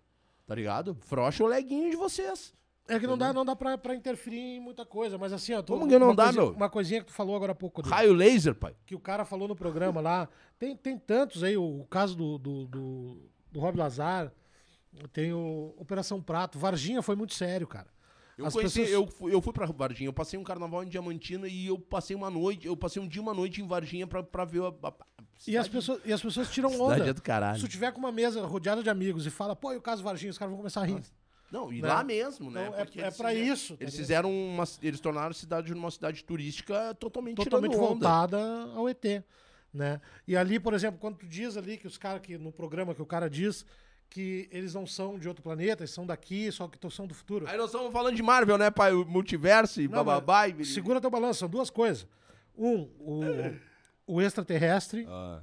Tá ligado? Frocha o leguinho de vocês. É que não dá, não dá pra, pra interferir em muita coisa, mas assim, ó. tu- Como que não dá, coisinha- meu? Uma coisinha que tu falou agora há pouco. Rodrigo, Raio laser, pai. que o cara falou no programa lá. Tem, tem tantos aí, o, o caso do, do, do, do Rob Lazar, tem o Operação Prato. Varginha foi muito sério, cara. Eu, conheci, pessoas- eu, fui, eu fui pra Varginha, eu passei um carnaval em Diamantina e eu passei uma noite, eu passei um dia e uma noite em Varginha pra, pra ver a, a, a E as, pessoas, e as pessoas tiram cidade onda. é do caralho. Se tu tiver com uma mesa rodeada de amigos e fala, pô, e o caso Varginha, os caras vão começar a rir. Não, e né? lá mesmo, né? Então, é- Porque é isso, tá Eles fizeram uma. Eles tornaram a cidade uma cidade turística totalmente, totalmente voltada ao ET, né? E ali, por exemplo, quando tu diz ali que os caras que no programa que o cara diz que eles não são de outro planeta, eles são daqui, só que são do futuro. Aí nós estamos falando de Marvel, né, pai? O multiverso e bababá. e... Segura teu balanço, são duas coisas. Um, o, o extraterrestre Ah,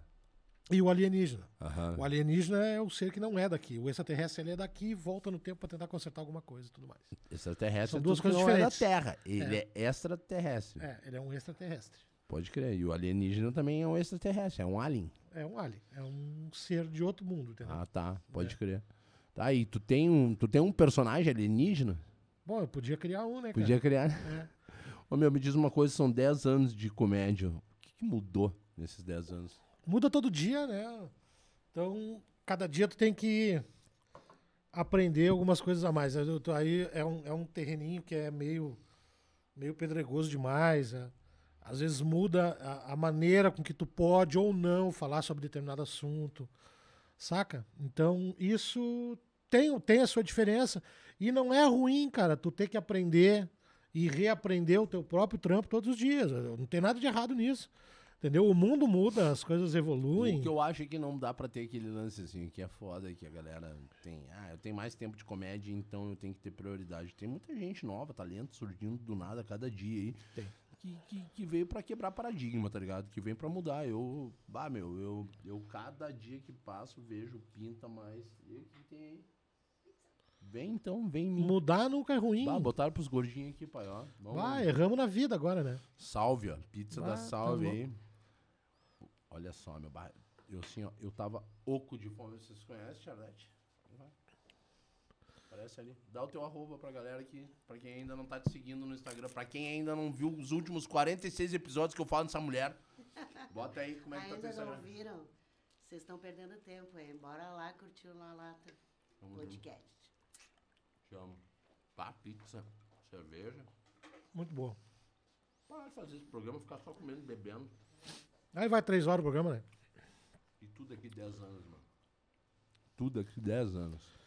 e o alienígena. aham. O alienígena é o ser que não é daqui. O extraterrestre ele é daqui e volta no tempo pra tentar consertar alguma coisa e tudo mais. Extraterrestre São é duas que coisas não é da diferentes. Terra. Ele é, extraterrestre. É, ele é um extraterrestre. Pode crer. E o alienígena também é um extraterrestre, é um alien. É um alien. É um ser de outro mundo, entendeu? Ah, tá. Pode É. crer. Tá aí, tu tem um, tu tem um personagem alienígena? Bom, eu podia criar um, né, cara? Podia criar. É. Ô meu, me diz uma coisa, são 10 anos de comédia. O que, que mudou nesses 10 anos? Muda todo dia, né? Então, cada dia tu tem que aprender algumas coisas a mais. Aí é um, é um terreninho que é meio, meio pedregoso demais. é. Às vezes muda a, a maneira com que tu pode ou não falar sobre determinado assunto. Saca? Então, isso tem, tem a sua diferença. E não é ruim, cara, tu ter que aprender e reaprender o teu próprio trampo todos os dias. Não tem nada de errado nisso. Entendeu? O mundo muda, as coisas evoluem. O que eu acho é que não dá pra ter aquele lance assim, que é foda, que a galera tem. Ah, eu tenho mais tempo de comédia, então eu tenho que ter prioridade. Tem muita gente nova, talento surgindo do nada a cada dia aí. Tem. Que, que, que veio pra quebrar paradigma, tá ligado? Que vem pra mudar. Eu, bah, meu, eu, eu cada dia que passo vejo pinta mais. E o que tem aí? Vem então, vem em mim. Mudar nunca é ruim. Bah, botaram pros gordinhos aqui, pai, ó. Vamos Vai, erramos na vida agora, né? Salve, ó. Pizza Ah, da tá Salve louco. aí. Olha só, meu bairro. Eu assim, ó, eu tava oco de fome. Vocês conhecem, Charlotte? Vai. Aparece ali. Dá o teu arroba pra galera aqui. Pra quem ainda não tá te seguindo no Instagram. Pra quem ainda não viu os últimos 46 episódios que eu falo dessa mulher. Bota aí como é que tá teu Ainda não viram? Vocês estão perdendo tempo, hein? Bora lá curtir o Lalata Tamo junto. Podcast. Te amo. Pá, pizza, cerveja. Muito boa. Para de fazer esse programa, ficar só comendo e bebendo. Aí vai três horas o programa, né? E tudo aqui 10 anos, mano. Tudo aqui 10 anos.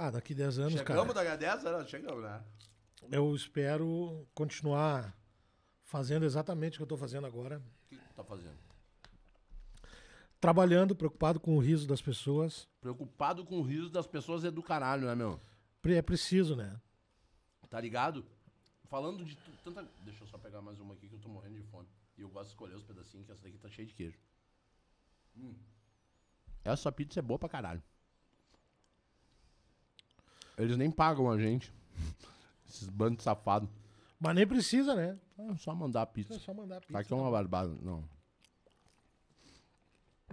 Ah, daqui 10 anos, Chegamos cara. da H10? Não, chegamos, né? Eu espero continuar fazendo exatamente o que eu tô fazendo agora. O que que tu tá fazendo? Trabalhando, preocupado com o riso das pessoas. Preocupado com o riso das pessoas é do caralho, né, meu? É preciso, né? Tá ligado? Falando de tanta. Deixa eu só pegar mais uma aqui que eu tô morrendo de fome. E eu gosto de escolher os pedacinhos, que essa daqui tá cheia de queijo. Hum. Essa pizza é boa pra caralho. Eles nem pagam a gente. Esses bandos safados. Mas nem precisa, né? É só mandar a pizza. É só mandar a Tá pizza. aqui é uma barbada. Não.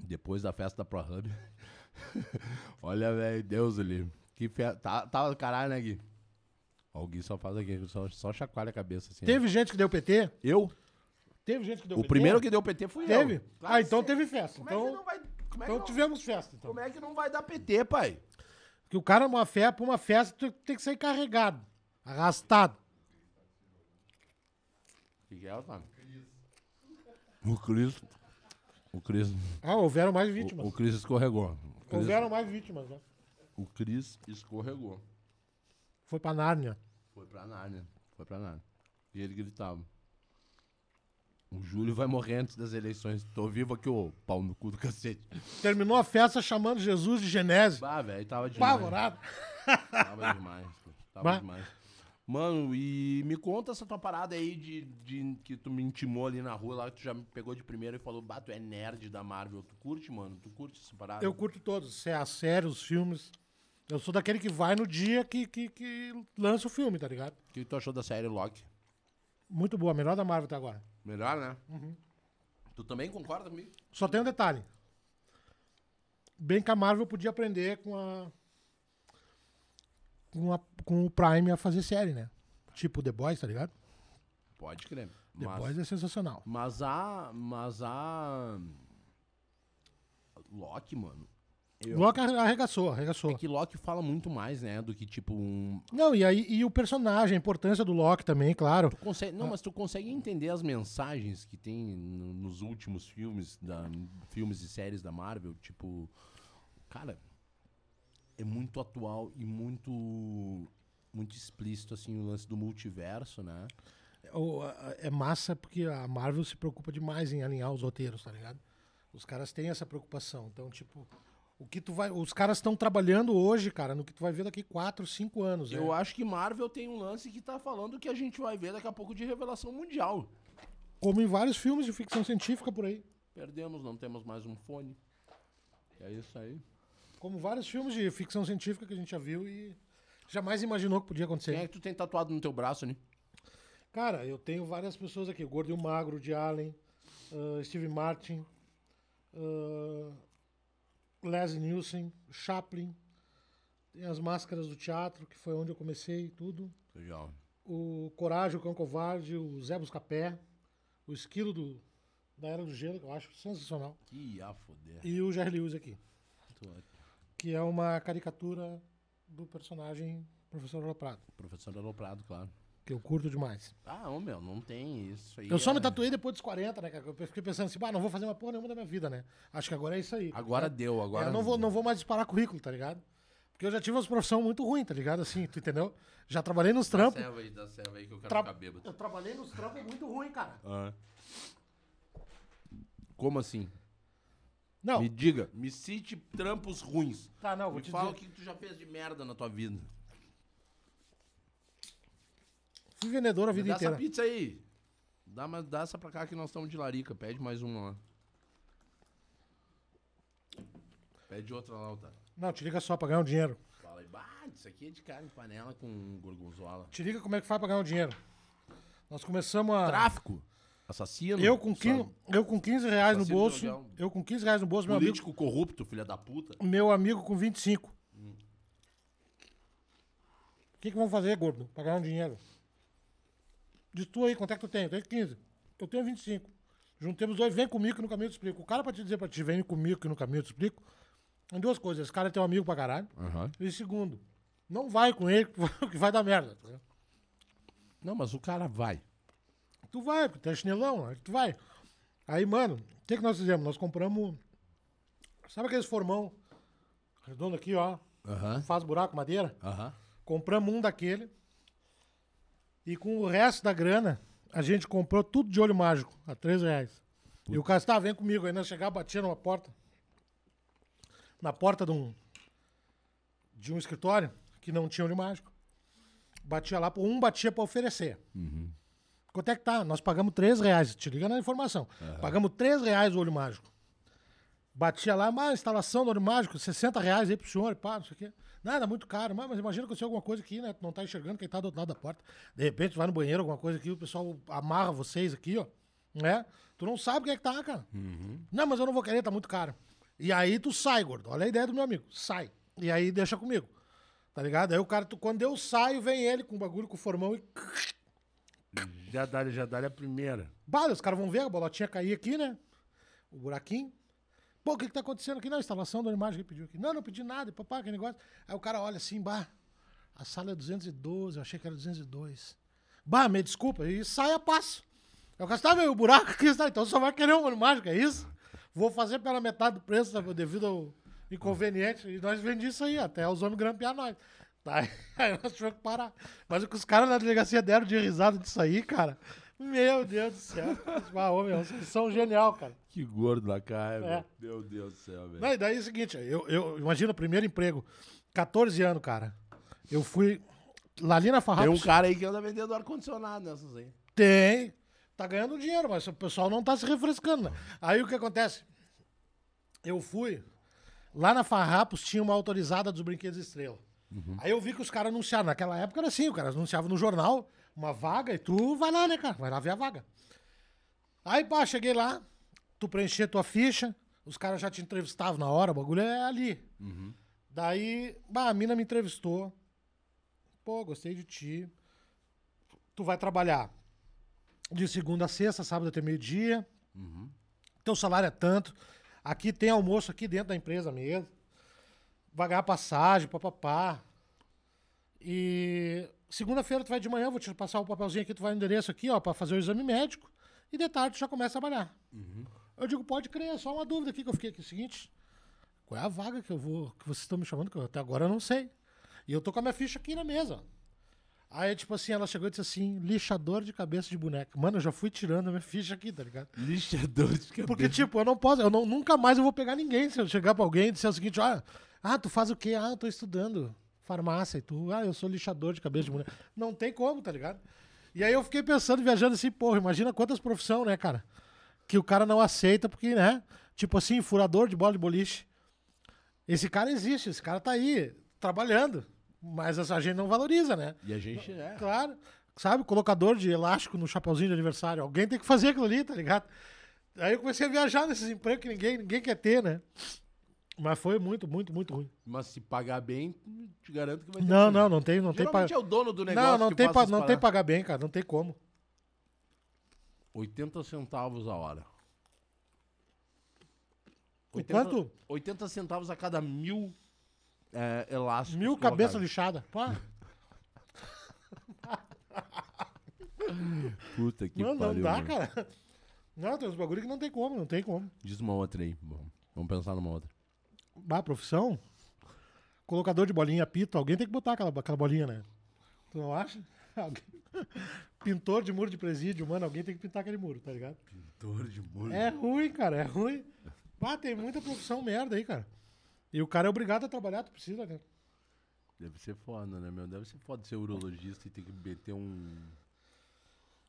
Depois da festa da ProHub. Olha, velho, Deus ali. Que festa. Tá, tá do caralho, né, Gui? Ó, o Gui só faz aqui, só, só chacoalha a cabeça assim. Teve gente que deu PT? Eu? Teve gente que deu O PT? primeiro que deu PT fui eu. Teve? Claro ah, então sim. teve festa. Como é Então, não vai. É, então não, tivemos festa. Então. como é que não vai dar PT, pai? Porque o cara, uma festa, pra uma festa, tu tem que sair carregado. Arrastado. O que, que é, Otávio? O Cris. O Cris. Ah, houveram mais vítimas. O, o Cris escorregou. O Cris, Houveram mais vítimas, né? o Cris escorregou. Foi pra Nárnia. Foi pra Nárnia. Foi pra Nárnia. E ele gritava. O Júlio vai morrer antes das eleições. Tô vivo aqui, ô pau no cu do cacete. Terminou a festa chamando Jesus de Genésio. Bah, velho, tava demais. Apavorado. Tava demais. Tava Bah. demais. Mano, e me conta essa tua parada aí de, de que tu me intimou ali na rua lá, que tu já me pegou de primeira e falou, bah, tu é nerd da Marvel. Tu curte, mano? Tu curte essa parada? Eu curto todos. Se é a série, os filmes. Eu sou daquele que vai no dia que, que, que lança o filme, tá ligado? O que tu achou da série Loki? Muito boa, melhor da Marvel até agora. Melhor, né? Uhum. Tu também concorda comigo? Só tem um detalhe. Bem que a Marvel podia aprender com a. Com, a, com o Prime a fazer série, né? Tipo The Boys, tá ligado? Pode crer. The Mas, Boys é sensacional. mas a. Mas a. Loki, mano. Eu, Loki arregaçou, arregaçou. É que Loki fala muito mais, né? Do que tipo um. Não, e aí e o personagem, a importância do Loki também, claro. Tu consegue, não, mas tu consegue entender as mensagens que tem no- nos últimos filmes, da, filmes e séries da Marvel, tipo, cara, é muito atual e muito muito explícito assim o lance do multiverso, né? A- É massa porque a Marvel se preocupa demais em alinhar os roteiros, tá ligado? Os caras têm essa preocupação. Então, tipo, o que tu vai. Os caras estão trabalhando hoje, cara, no que tu vai ver daqui 4, 5 anos. Eu né? acho que Marvel tem um lance que tá falando que a gente vai ver daqui a pouco de revelação mundial. Como em vários filmes de ficção científica por aí. Perdemos, não temos mais um fone. É isso aí. Como vários filmes de ficção científica que a gente já viu e jamais imaginou que podia acontecer. Quem é que tu tem tatuado no teu braço, né? Cara, eu tenho várias pessoas aqui. O Gordo e o Magro, de Allen, ah, Steve Martin, uh, Leslie Nielsen, Chaplin. Tem as máscaras do teatro, que foi onde eu comecei tudo. Legal. O Coragem, o Cão Covarde, o Zé Buscapé, o Esquilo do, da Era do Gelo, que eu acho sensacional. Que ia foder. E o Jerry Lewis aqui, Tô- que é uma caricatura do personagem Professor Aloprado, Professor Aloprado, claro. Que eu curto demais. Ah, ô meu, não tem isso aí. Eu só é- me tatuei depois dos 40, né, cara? Eu fiquei pensando assim, bah, não vou fazer uma porra nenhuma da minha vida, né? Acho que agora é isso aí. tá Agora ligado? deu, agora. É, eu não vou, não vou mais disparar currículo, tá ligado? Porque eu já tive umas profissões muito ruins, tá ligado? Assim, tu entendeu? Já trabalhei nos Dá trampos. serva aí, dá serva aí que eu quero Tra- ficar bêbado. Eu trabalhei nos trampos muito ruim, cara. Ah. Como assim? Não, Me diga, me cite trampos ruins. tá, não, vou Me te fala o dizer. que tu já fez de merda na tua vida. Fui vendedor a vida dá inteira. essa pizza aí. Dá, dá essa pra cá que nós estamos de larica. Pede mais uma lá. Pede outra lá, Otário. Não, te liga só pra ganhar um dinheiro. Fala aí. Bah, isso aqui é de carne panela com gorgonzola. Te liga como é que faz pra ganhar um dinheiro. Nós começamos a. Tráfico. Assassino. Eu com, 15, eu com 15 reais no Assassino de bolso. Eu com 15 reais no bolso, meu amigo, Político corrupto, filha da puta. meu amigo com 25. O que, que vão fazer, gordo, pra ganhar um dinheiro? Diz tu aí, quanto é que tu tem? Eu tenho 15. Eu tenho 25. Juntemos dois, vem comigo que no caminho eu te explico. O cara pra te dizer pra ti, vem comigo que no caminho eu te explico. Tem duas coisas. Esse cara é teu amigo pra caralho. Aham. E segundo, não vai com ele que vai dar merda. tá? Não, mas o cara vai. Tu vai, porque tu é chinelão, aí tu vai. Aí, mano, o que, que nós fizemos? Nós compramos. Sabe aqueles formão redondo aqui, ó? Aham. Faz buraco, madeira? Aham. Compramos um daquele. E com o resto da grana, a gente comprou tudo de olho mágico, a 3 reais. E o tá, vem comigo. Nós chegava, batia numa porta. Na porta de um, de um escritório que não tinha olho mágico. Batia lá, um batia pra oferecer. Quanto é que tá? Nós pagamos 3 reais. Te liga na informação. Pagamos 3 reais o olho mágico. Batia lá, mas instalação do olho mágico, 60 reais aí pro senhor, pá, não sei o quê. Nada, muito caro. Mas, mas imagina que aconteceu alguma coisa aqui, né? Tu não tá enxergando quem tá do outro lado da porta. De repente vai no banheiro, alguma coisa aqui, o pessoal amarra vocês aqui, ó. Né? Tu não sabe quem é que tá, cara. Não, mas eu não vou querer, tá muito caro. E aí tu sai, gordo. Olha a ideia do meu amigo. Sai. E aí deixa comigo. Tá ligado? Aí o cara, tu, quando eu saio, vem ele com o bagulho, com o formão e. Já dá, já dá a primeira. Bala, os caras vão ver, a bolotinha cair aqui, né? O buraquinho. Pô, o que que tá acontecendo aqui? Não, instalação da imagem que pediu aqui. Não, não pedi nada, papai, que negócio. Aí o cara olha assim, bah, a sala é 212, eu achei que era 202. Bah, me desculpa, e sai a passo. Cara, tá, meu, o buraco aqui então só vai querer um olho mágico, é isso? Vou fazer pela metade do preço, sabe, devido ao inconveniente. E nós vendíamos isso aí, até os homens grampear nós. Tá? Aí nós tivemos que parar. Mas o que os caras na delegacia deram de risada disso aí, cara. Meu Deus do céu. Ah, ô, meu, vocês são genial, cara. Que gordo da cara, É. velho. Meu Deus do céu, velho. Não, e daí é o seguinte, eu, eu imagino o primeiro emprego, 14 anos, cara. Eu fui lá ali na Tem Farrapos. um cara aí que anda vendendo ar-condicionado nessas aí. Tem. Tá ganhando dinheiro, mas o pessoal não tá se refrescando, né? Aí o que acontece? Eu fui. Lá na Farrapos tinha uma autorizada dos brinquedos estrela. Aí eu vi que os caras anunciaram. Naquela época era assim, o cara anunciava no jornal uma vaga e tu vai lá, né, cara? Vai lá ver a vaga. Aí, pá, cheguei lá, tu preencher tua ficha, os caras já te entrevistavam na hora, o bagulho é ali. Daí, bah, a mina me entrevistou. Pô, gostei de ti. Tu vai trabalhar de segunda a sexta, sábado até meio-dia. Teu salário é tanto. Aqui tem almoço aqui dentro da empresa mesmo. Vai ganhar passagem, papapá. E segunda-feira tu vai de manhã, vou te passar o papelzinho aqui, tu vai no endereço aqui, ó, pra fazer o exame médico. E de tarde tu já começa a trabalhar. Eu digo, pode crer, só uma dúvida aqui que eu fiquei aqui. Seguinte, qual é a vaga que eu vou, que vocês estão me chamando, que eu, até agora eu não sei. E eu tô com a minha ficha aqui na mesa. Aí, tipo assim, ela chegou e disse assim, lixador de cabeça de boneca. Mano, eu já fui tirando a minha ficha aqui, tá ligado? Lixador de cabeça. Porque, tipo, eu não posso, eu não, nunca mais eu vou pegar ninguém. Se eu chegar pra alguém e disser o seguinte, ah, ah, tu faz o quê? Ah, eu tô estudando farmácia. E tu, ah, eu sou lixador de cabeça de boneca. Não tem como, tá ligado? E aí eu fiquei pensando, viajando assim, porra, imagina quantas profissões, né, cara? Que o cara não aceita, porque, né? Tipo assim, furador de bola de boliche. Esse cara existe, esse cara tá aí, trabalhando. Mas a gente não valoriza, né? E a gente é. Claro. sabe? Colocador de elástico no chapeuzinho de aniversário. Alguém tem que fazer aquilo ali, tá ligado? Aí eu comecei a viajar nesses empregos que ninguém, ninguém quer ter, né? Mas foi muito, muito, muito ruim. Mas se pagar bem, te garanto que vai ter. Não, não, não tem, não tem Geralmente é o dono do negócio Não, não que tem, faz pa- não tem pagar bem, cara. Não tem como. 80 centavos a hora. O quanto? 80 centavos a cada mil é, elásticos. Mil colocados. lixadas. Pá. Puta que Não, não pariu. dá, meu. cara. Não, tem uns bagulho que não tem como, não tem como. Diz uma outra aí. Bom, vamos pensar numa outra. Bah, profissão? Colocador de bolinha, apito. Alguém tem que botar aquela, aquela bolinha, né? Tu não acha? Alguém- Pintor de muro de presídio, mano. Alguém tem que pintar aquele muro, tá ligado? Pintor de molho. É ruim, cara, é ruim. Bah, tem muita profissão merda aí, cara. E o cara é obrigado a trabalhar, tu precisa, né? Deve ser foda, né, meu? Deve ser foda ser urologista e ter que meter um.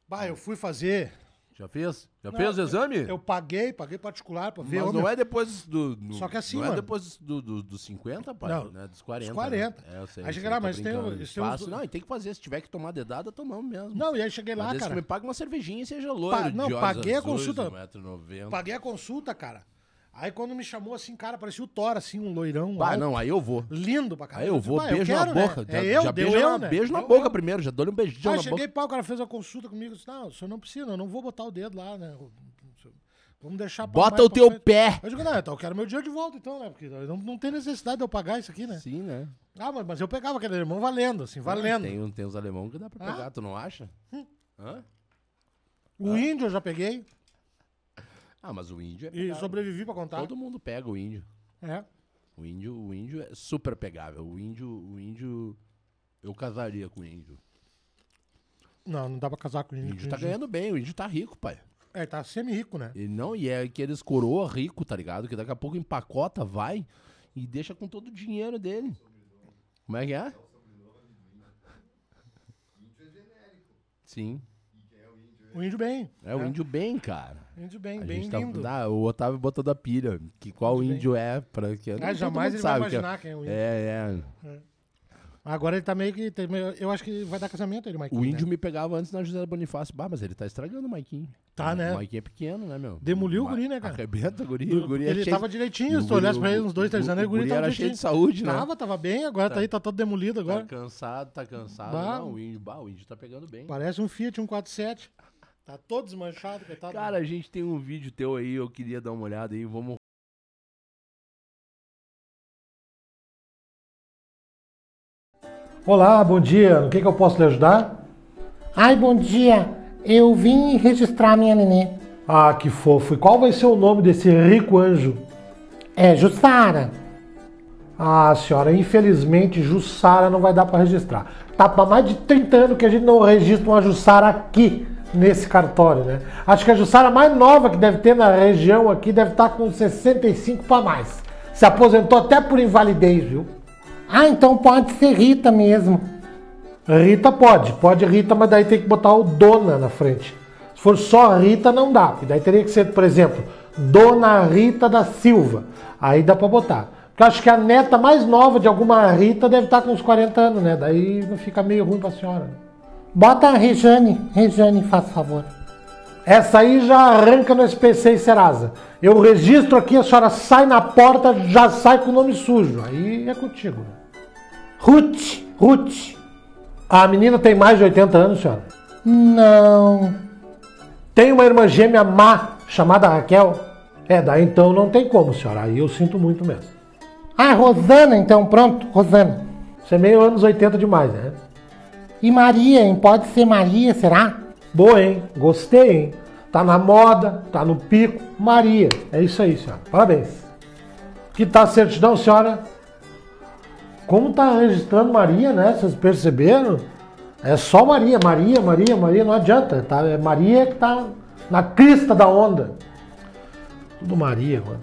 Bah, eu fui fazer. Já fez? Já Não, fez o exame? Eu paguei, paguei particular pra ver. Mas não meu, é depois do. no- Só que assim, Não é mano. depois do, do- dos 50, pai? Não, né? Dos 40. dos 40. Né? É, eu sei. Aí eu chega sei, lá, mas tem tem Fácil. Não, e tem que fazer. Se tiver que tomar dedada, tomamos mesmo. Não, e aí cheguei lá, cara. me paga uma cervejinha e seja loiro. Pa- não, paguei a consulta. 1,90m. Paguei a consulta, cara. Aí quando me chamou assim, cara, parecia o Thor, assim, um loirão. Alto, não, aí eu vou. Lindo pra caralho. Aí eu vou, disse, "Bah, beijo quero, na boca. Né? Já, É eu, já beijo, eu, na, né? beijo na Deu boca eu. primeiro, já dou-lhe um beijinho Aí na cheguei, boca. pá, o cara fez a consulta comigo. Eu disse, não, o senhor não precisa, eu não vou botar o dedo lá, né? Vamos deixar Bota o teu frente. pé. Eu digo, não, então eu quero meu dinheiro de volta, então, né? Porque não, não tem necessidade de eu pagar isso aqui, né? Sim, né? Ah, mas, mas eu pegava aquele irmão valendo, assim, valendo. Tem, um- tem uns alemão que dá pra Ah. pegar, tu não acha? Hã? O índio eu já peguei Ah, mas o índio é e pegável. sobrevivi pra contar. Todo mundo pega o índio. É. O índio, o índio é super pegável. O índio, o índio, eu casaria com o índio. Não, não dá pra casar com o O índio. índio tá ganhando bem, o índio tá rico, pai. É, tá semi-rico, né? Ele não, e é aqueles coroa rico, tá ligado? Que daqui a pouco empacota, vai e deixa com todo o dinheiro dele. Como é que é? Sim. O índio bem. É o índio bem, cara. Índio bem, A bem gente tá, lindo. Ah, o Otávio botou da pilha. Que qual Índio índio é pra que Ah, jamais ele vai sabe que é- imaginar quem é o índio. É, é. Agora ele tá meio que. Eu acho que vai dar casamento ele, Maikinho. O índio né? me pegava antes na José Bonifácio. Bah, mas ele tá estragando o Maiquinho. Tá, né? O Maiquinho é pequeno, né, meu? Demoliu o guri, né, cara? Arrebenta o guri. O guri é ele cheio tava direitinho, se tu olhasse pra ele uns dois, três anos, o guri guri tava era cheio de saúde, né? Tava, tava bem, agora tá aí, tá todo demolido Tá agora. cansado, tá cansado. Bah. Não, o índio, bah, o índio tá pegando bem. Parece um Fiat 147. Tá todo desmanchado, coitado. Cara, a gente tem um vídeo teu aí, eu queria dar uma olhada aí. Vamos Olá, bom dia. No que, que eu posso lhe ajudar? Ai, bom dia. Eu vim registrar minha nenê. Ah, que fofo. E qual vai ser o nome desse rico anjo? É Jussara. Ah, senhora, infelizmente Jussara não vai dar para registrar. Tá para mais de 30 anos que a gente não registra uma Jussara aqui nesse cartório, né? Acho que a Jussara mais nova que deve ter na região aqui deve estar com 65 para mais. Se aposentou até por invalidez, viu? Ah, então pode ser Rita mesmo. Rita pode, pode Rita, mas daí tem que botar o Dona na frente. Se for só Rita, não dá. porque Daí teria que ser, por exemplo, Dona Rita da Silva. Aí dá pra botar. Porque acho que a neta mais nova de alguma Rita deve estar com uns 40 anos, né? Daí fica meio ruim pra senhora. Bota a Rejane. Rejane, faz favor. Essa aí já arranca no SPC e Serasa. Eu registro aqui, a senhora sai na porta, já sai com o nome sujo. Aí é contigo. Ruth. Ruth. A menina tem mais de 80 anos, senhora. Não. Tem uma irmã gêmea má chamada Raquel? É, daí então não tem como, senhora. Aí eu sinto muito mesmo. Ah, Rosana, então pronto. Rosana. Você é meio anos 80 demais, né? E Maria, hein? Pode ser Maria, será? Boa, hein? Gostei, hein? Tá na moda, tá no pico. Maria. É isso aí, senhora. Parabéns. Que tá a certidão, senhora? Como tá registrando Maria, né? Vocês perceberam? É só Maria, Maria, Maria, Maria, não adianta. Tá? É Maria que tá na crista da onda. Tudo Maria, mano.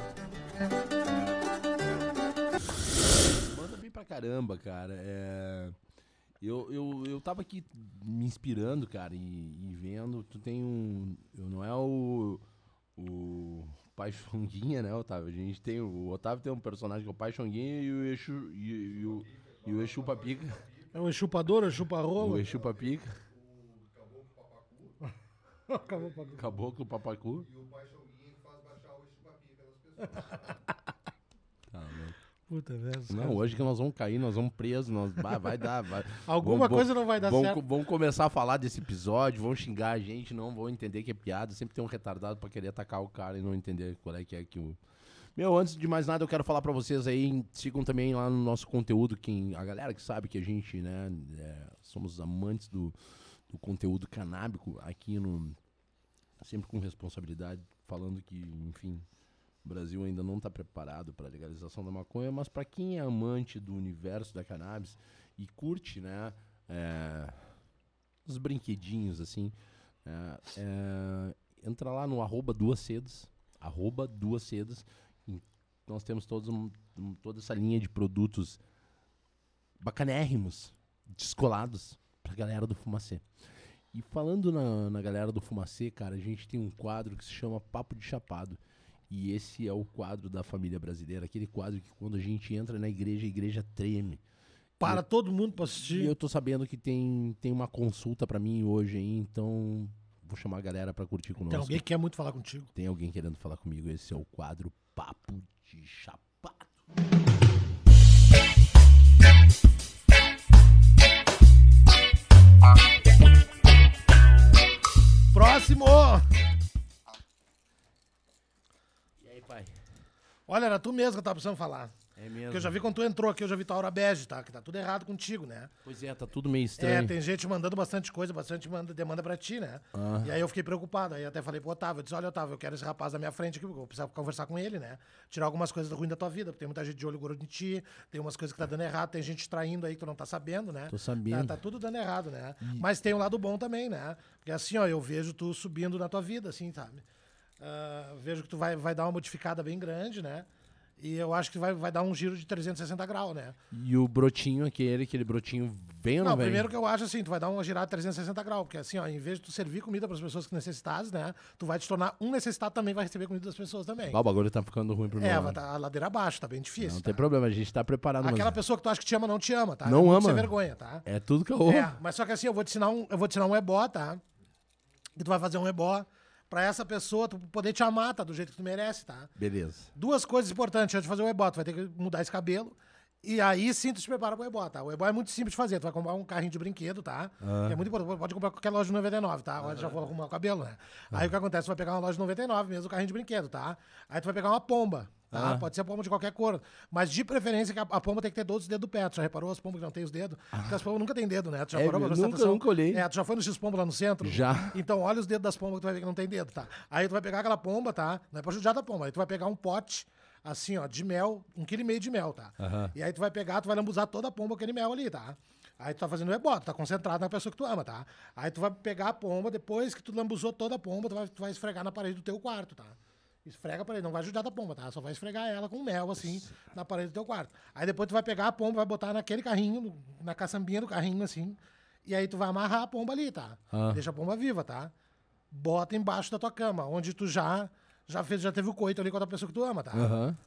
Manda bem pra caramba, cara. É, Eu, eu, eu tava aqui me inspirando, cara, e, e vendo. Tu tem um. eu- Não é o. O. Pai Xonguinha, né, Otávio? A gente tem. O Otávio tem um personagem que é o Pai Xonguinha e o Exu. E, e o, e o Exu Papica. É o chupador, é o O chupa-rola. Exu Papica. Caboclo. Caboclo papacu. Tá louco. Puta merda. Não, hoje que nós vamos cair, nós vamos presos, nós... vai, vai dar. Vai. Alguma coisa não vai dar certo. Vamos começar a falar desse episódio, vão xingar a gente, não vão entender que é piada. Sempre tem um retardado pra querer atacar o cara e não entender qual é que é que o. Meu, antes de mais nada, eu quero falar pra vocês aí, sigam também lá no nosso conteúdo, quem, a galera que sabe que a gente, né, é, somos amantes do, do conteúdo canábico aqui no. Sempre com responsabilidade, falando que, enfim, o Brasil ainda não está preparado para a legalização da maconha, mas para quem é amante do universo da cannabis e curte, né, é, os brinquedinhos assim, é, é, entra lá no arroba duas sedas, arroba duas sedas. nós temos todos um- um- toda essa linha de produtos bacanérrimos, descolados pra galera do Fumacê. E falando na, na galera do Fumacê, cara, a gente tem um quadro que se chama Papo de Chapado. E esse é o quadro da família brasileira, aquele quadro que quando a gente entra na igreja, a igreja treme. Para todo mundo pra E assistir. eu tô sabendo que tem, tem uma consulta pra mim hoje aí, então vou chamar a galera pra curtir conosco. Tem alguém que quer muito falar contigo. Tem alguém querendo falar comigo, esse é o quadro Papo de Chapado. Próximo! Olha, era tu mesmo que eu tava precisando falar. É mesmo? Porque eu já vi quando tu entrou aqui, eu já vi tua aura bege, tá? Que tá tudo errado contigo, né? Pois é, tá tudo meio É, estranho. tem gente mandando bastante coisa, bastante manda, demanda pra ti, né? Ah. E aí eu fiquei preocupado. Aí até falei pro Otávio, eu disse, olha, Otávio, eu quero esse rapaz da minha frente aqui, porque eu preciso conversar com ele, né? Tirar algumas coisas ruins da tua vida, porque tem muita gente de olho gordo em ti, tem umas coisas que tá dando errado, tem gente traindo aí que tu não tá sabendo, né? Tô sabendo. Tá, tá tudo dando errado, né? Mas tem um lado bom também, né? Porque assim, ó, eu vejo tu subindo na tua vida, assim, sabe? Ah, vejo que tu vai, vai dar uma modificada bem grande, né? E eu acho que vai, vai dar um giro de 360 graus, né? E o brotinho aquele, aquele brotinho vem ou não, Não, vem? primeiro que eu acho assim, tu vai dar uma girada 360 graus, porque assim, ó, em vez de tu servir comida para as pessoas que necessitadas, né, tu vai te tornar um necessitado também, vai receber comida das pessoas também. Ah, o bagulho tá ficando ruim pro meu É, vai tá a ladeira abaixo, tá bem difícil. Não tá? tem problema, a gente tá preparado. Aquela mas pessoa que tu acha que te ama não te ama, tá? Não é muito ama. Sem vergonha, tá? É tudo caô. É, mas só que assim, eu vou te ensinar um, eu vou te ensinar um ebó, tá? Que tu vai fazer um ebó pra essa pessoa tu poder te amar, tá? Do jeito que tu merece, tá? Beleza. Duas coisas importantes antes de fazer o ebó. Tu vai ter que mudar esse cabelo. E aí sim tu se prepara pro ebó, tá? O ebó é muito simples de fazer. Tu vai comprar um carrinho de brinquedo, tá? Que é muito importante. Pode comprar qualquer loja de 99, tá? Agora já vou arrumar o cabelo, né? Aí o que acontece? Tu vai pegar uma loja de 99 mesmo, o carrinho de brinquedo, tá? Aí tu vai pegar uma pomba, tá? Pode ser pomba de qualquer cor. Mas de preferência que a, a pomba tem que ter todos os dedos do pé. Tu já reparou as pombas que não tem os dedos? Porque as pombas nunca têm dedo, né? Tu já É parou pra Nunca- atenção? nunca olhei. É, tu já foi no X-Pombo lá no centro? Já. Então, olha os dedos das pombas que tu vai ver que não tem dedo, tá? Aí tu vai pegar aquela pomba, tá? Não é pra judiar da pomba. Aí tu vai pegar um pote, assim, ó, de mel, um quilo e meio de mel, tá? Aham. E aí tu vai pegar, tu vai lambuzar toda a pomba aquele mel ali, tá? Aí tu tá fazendo ebó, tu tá concentrado na pessoa que tu ama, tá? Aí tu vai pegar a pomba, depois que tu lambuzou toda a pomba, tu vai, tu vai esfregar na parede do teu quarto, tá? Esfrega a parede, não vai judiar da pomba, tá? Só vai esfregar ela com mel, assim, na parede do teu quarto. Aí depois tu vai pegar a pomba, vai botar naquele carrinho, na caçambinha do carrinho, assim, e aí tu vai amarrar a pomba ali, tá? Ah. Deixa a pomba viva, tá? Bota embaixo da tua cama, onde tu já já fez, já teve o coito ali com a outra pessoa que tu ama, tá? Aham.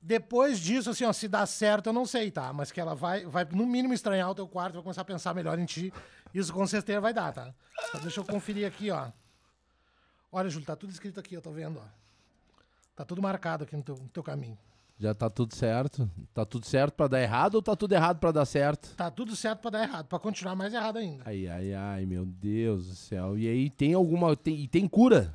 Depois disso, assim, ó, se dá certo, eu não sei, tá? Mas que ela vai, vai no mínimo estranhar o teu quarto, vai começar a pensar melhor em ti. Isso com certeza vai dar, tá? Deixa eu conferir aqui, ó. Olha, Júlio, tá tudo escrito aqui, eu tô vendo, ó. Tá tudo marcado aqui no teu, no teu caminho. Já tá tudo certo? Tá tudo certo pra dar errado ou tá tudo errado pra dar certo? Tá tudo certo pra dar errado, pra continuar mais errado ainda. Ai, ai, ai, meu Deus do céu. E aí, tem alguma. Tem, e tem cura?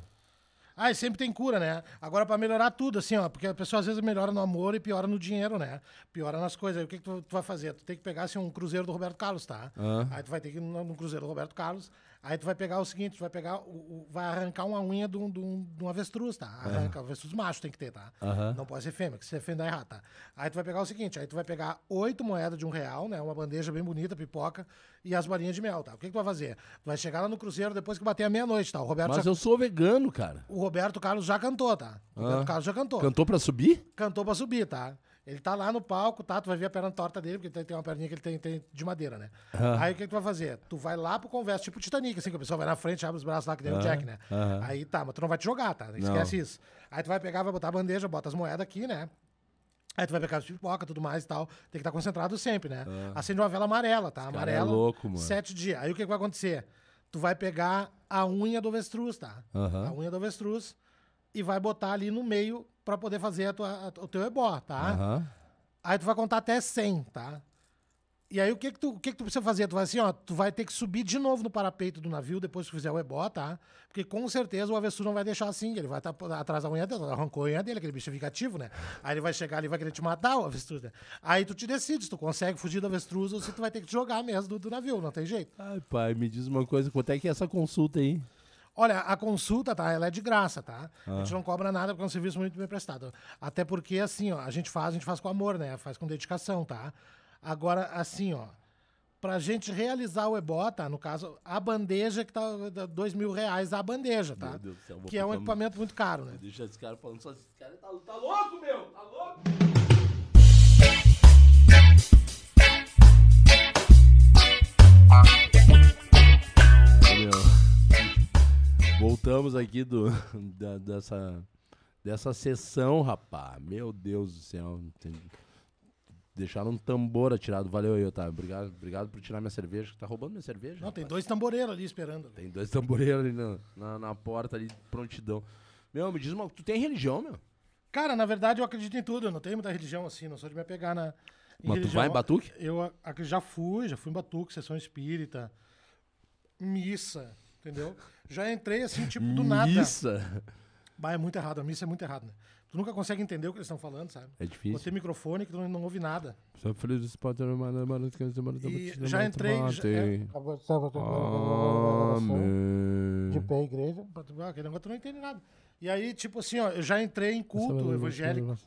Ah, e sempre tem cura, né? Agora, pra melhorar tudo, assim, ó, porque a pessoa às vezes melhora no amor e piora no dinheiro, né? Piora nas coisas. Aí o que, que tu, tu vai fazer? Tu tem que pegar, assim, um cruzeiro do Roberto Carlos, tá? Ah. Aí tu vai ter que ir no, no cruzeiro do Roberto Carlos. Aí tu vai pegar o seguinte, tu vai pegar, o, o- vai arrancar uma unha de um, de um, de um avestruz, tá? Arranca, avestruz macho tem que ter, tá? Aham. Não pode ser fêmea, que se é fêmea dá errado, tá? Aí tu vai pegar o seguinte, aí tu vai pegar oito moedas de um real, né? Uma bandeja bem bonita, pipoca, e as balinhas de mel, tá? O que, que tu vai fazer? Tu vai chegar lá no cruzeiro depois que bater a meia-noite, tá? O Roberto Mas já eu sou vegano, cara. o Roberto Carlos já cantou, tá? O Roberto Ah. Carlos já cantou. Cantou pra subir? Cantou pra subir, tá? Ele tá lá no palco, tá? Tu vai ver a perna torta dele, porque tem, tem uma perninha que ele tem, tem de madeira, né? Ah. Aí o que, que tu vai fazer? Tu vai lá pro converso, tipo Titanic, assim, que a pessoa vai na frente, abre os braços lá, que nem o Ah. Jack, né? Aham. Aí tá, mas tu não vai te jogar, tá? Esquece isso. Aí tu vai pegar, vai botar a bandeja, bota as moedas aqui, né? Aí tu vai pegar as pipoca, tudo mais e tal. Tem que estar concentrado sempre, né? Acende uma vela amarela, tá? é Amarela. louco, mano. Sete dias. Aí o que, que vai acontecer? tu vai pegar a unha do avestruz, tá? A unha do avestruz e vai botar ali no meio pra poder fazer a tua, a- o teu ebó, tá? Aham. Aí tu vai contar até 100, tá? E aí o que que tu, o que que tu precisa fazer? Tu vai assim, ó, tu vai ter que subir de novo no parapeito do navio depois que fizer o ebó, tá? Porque com certeza o avestruz não vai deixar assim, ele vai estar atrás da unha dele, arrancou a unha dele, aquele bicho é vingativo, né? Aí ele vai chegar ali e vai querer te matar, o avestruz, né? Aí tu te decide se tu consegue fugir do avestruz ou se tu vai ter que te jogar mesmo do, do navio, não tem jeito. Ai, pai, me diz uma coisa, quanto é que é essa consulta aí? Olha, a consulta, tá? Ela é de graça, tá? A gente não cobra nada porque é um serviço muito bem prestado. Até porque, assim, ó, a gente faz, a gente faz com amor, né? Faz com dedicação, tá? Agora, assim, ó, pra gente realizar o ebó, tá? No caso, a bandeja que tá dois mil reais a bandeja, tá? Meu Deus do céu, que é um equipamento muito caro, né? Deixa esse cara falando só. Esse cara tá, tá louco, meu! Tá louco! Voltamos aqui do, da- dessa, dessa sessão, rapá. Meu Deus do céu. Tem- Deixaram um tambor atirado. Valeu aí, Otávio. Obrigado, obrigado por tirar minha cerveja. Tá roubando minha cerveja? Não, tem rapaz? dois tamboreiros ali esperando. Tem dois tamboreiros ali na, na, na porta ali, prontidão. Meu, me diz uma. Tu tem religião, meu? Cara, na verdade, eu acredito em tudo. Eu não tenho muita religião assim, não sou de me apegar na. Mas tu vai em Batuque? Eu ac- já fui, já fui em Batuque, sessão espírita, missa, entendeu? Já entrei assim, tipo, do nada. Missa. Bah, é muito errado, a missa é muito errado, né? Tu nunca consegue entender o que eles estão falando, sabe? É difícil. Botei microfone que tu não, não ouve nada. Só feliz mano, E já entrei. Já, é, Amém. De pé, igreja. ah, aquele negócio tu não entende nada. E aí, tipo assim, ó, eu já entrei em culto evangélico.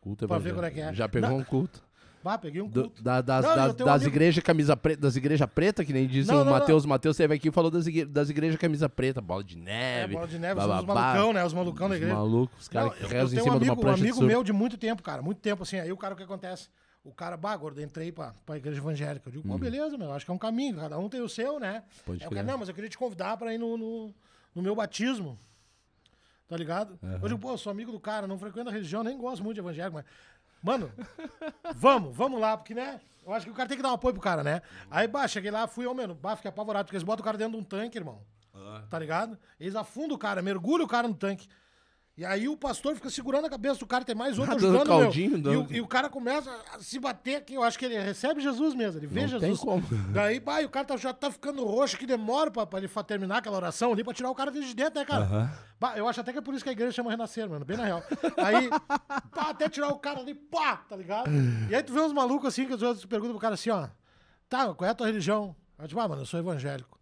Culto Pra ver evangélico. qual é que é. Já pegou Não. um culto. Bah, peguei um Do- culto. da- das Não, das, um igrejas camisa preta, das igrejas preta, que nem diz Não, o Matheus. Matheus esteve aqui e falou das, igre- das igrejas camisa preta, bola de É, neve. bola de neve, os malucão, né? Os malucão da Os igreja. malucos, os caras que rezam em cima um de amigo, uma um prancha de amigo surf. meu de muito tempo, cara. Muito tempo, assim. Aí o cara, o que acontece? O cara, bah, gordo, entrei pra, pra igreja evangélica. Eu digo, pô, beleza, meu. Acho que é um caminho. Cada um tem o seu, né? Hum. Pode crer. cara, não, mas eu queria te convidar pra ir no, no, no meu batismo. Tá ligado? Eu digo, pô, eu sou amigo do cara, não frequento a religião, nem gosto muito de evangélico, mas. Mano, vamos, vamos lá, porque, né? Eu acho que o cara tem que dar um apoio pro cara, né? Aí, bah, cheguei lá, fui, ó, mano, bah, fiquei apavorado, porque eles botam o cara dentro de um tanque, irmão. Tá ligado? Eles afundam o cara, mergulham o cara no tanque. E aí o pastor fica segurando a cabeça do cara, tem mais outro Ah, dando ajudando, meu. caldinho, E, dando- o, e o cara começa a se bater aqui, eu acho que ele recebe Jesus mesmo, ele vê Não Jesus. tem como. Daí, e o cara tá- já tá ficando roxo, que demora pra, pra ele terminar aquela oração ali, pra tirar o cara de dentro, né, cara? Bah, eu acho até que é por isso que a igreja chama Renascer, mano, bem na real. Aí, pá, até tirar o cara ali, pá, tá ligado? E aí tu vê uns malucos assim, que os outros perguntam pro cara assim, ó, tá, qual é a tua religião? Aí tipo, ah, mano, eu sou evangélico.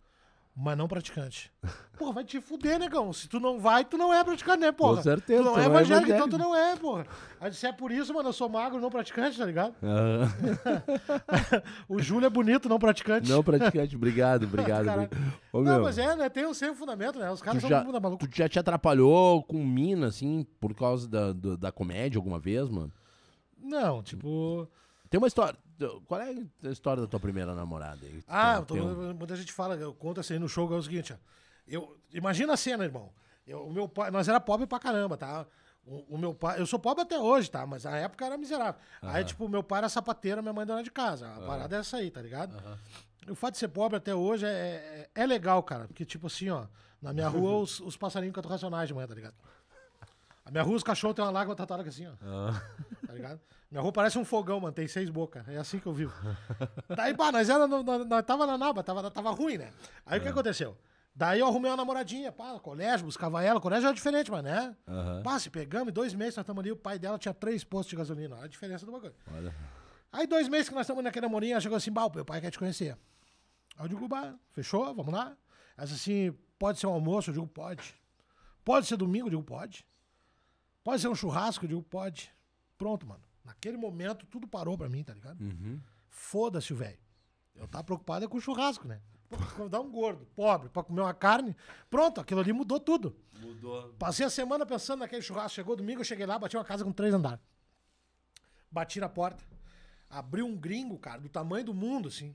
Mas não praticante. Porra, vai te fuder, negão. Se tu não vai, tu não é praticante, né, porra? Com certeza, Tu não tu é não é evangélico, então evangélico. tu não é, porra. Aí se é por isso, mano, eu sou magro, não praticante, tá ligado? Ah, o Júlio é bonito, não praticante. não praticante, obrigado, obrigado. Obrigado. Ô, Não, mas é, né? Tem o seu fundamento, né? Os tu caras são já, muito malucos. tu já te atrapalhou com mina, assim, por causa da, do- da comédia alguma vez, mano? Não, tipo. Tem uma história. Qual é a história da tua primeira namorada aí? Ah, Tem- tem um- muita gente fala, eu conto assim no show, é o seguinte, ó. Eu, imagina a cena, irmão. Eu, o meu pai, nós era pobre pra caramba, tá? O, o meu pai, eu sou pobre até hoje, tá? Mas na época era miserável. Aí, tipo, meu pai era sapateiro, minha mãe dona de casa. A parada é essa aí, tá ligado? O fato de ser pobre até hoje é, é, é legal, cara. Porque, tipo assim, ó, na minha rua os, os passarinhos cantam racionais de manhã, tá ligado? A minha rua, os cachorros têm uma lágrima tatuada aqui assim, ó. Tá ligado? Minha rua parece um fogão, mano. Tem seis bocas. É assim que eu vivo. Daí, pá, nós, era no- nós, nós tava na naba, tava, tava ruim, né? Aí o que aconteceu? Daí eu arrumei uma namoradinha, pá, colégio, buscava ela. Colégio era diferente, mas né? Aham. Pá, se pegamos, dois meses nós estamos ali, o pai dela tinha três postos de gasolina. Olha a diferença do bagulho. Olha. Aí dois meses que nós estamos naquele namorinho, ela chegou assim, bah, o meu pai quer te conhecer. Aí eu digo, bah, fechou, vamos lá. Ela disse assim, pode ser um almoço? Eu digo, pode. Pode ser domingo? Eu digo, pode. Pode ser um churrasco? Eu digo, pode. Pronto, mano. Naquele momento, tudo parou pra mim, tá ligado? Uhum. Foda-se o velho. Eu tava preocupado é com o churrasco, né? Convidar um gordo, pobre, pra comer uma carne. Pronto, aquilo ali mudou tudo. Mudou. Passei a semana pensando naquele churrasco. Chegou domingo, eu cheguei lá, bati uma casa com três andares. Bati na porta. Abriu um gringo, cara, do tamanho do mundo, assim.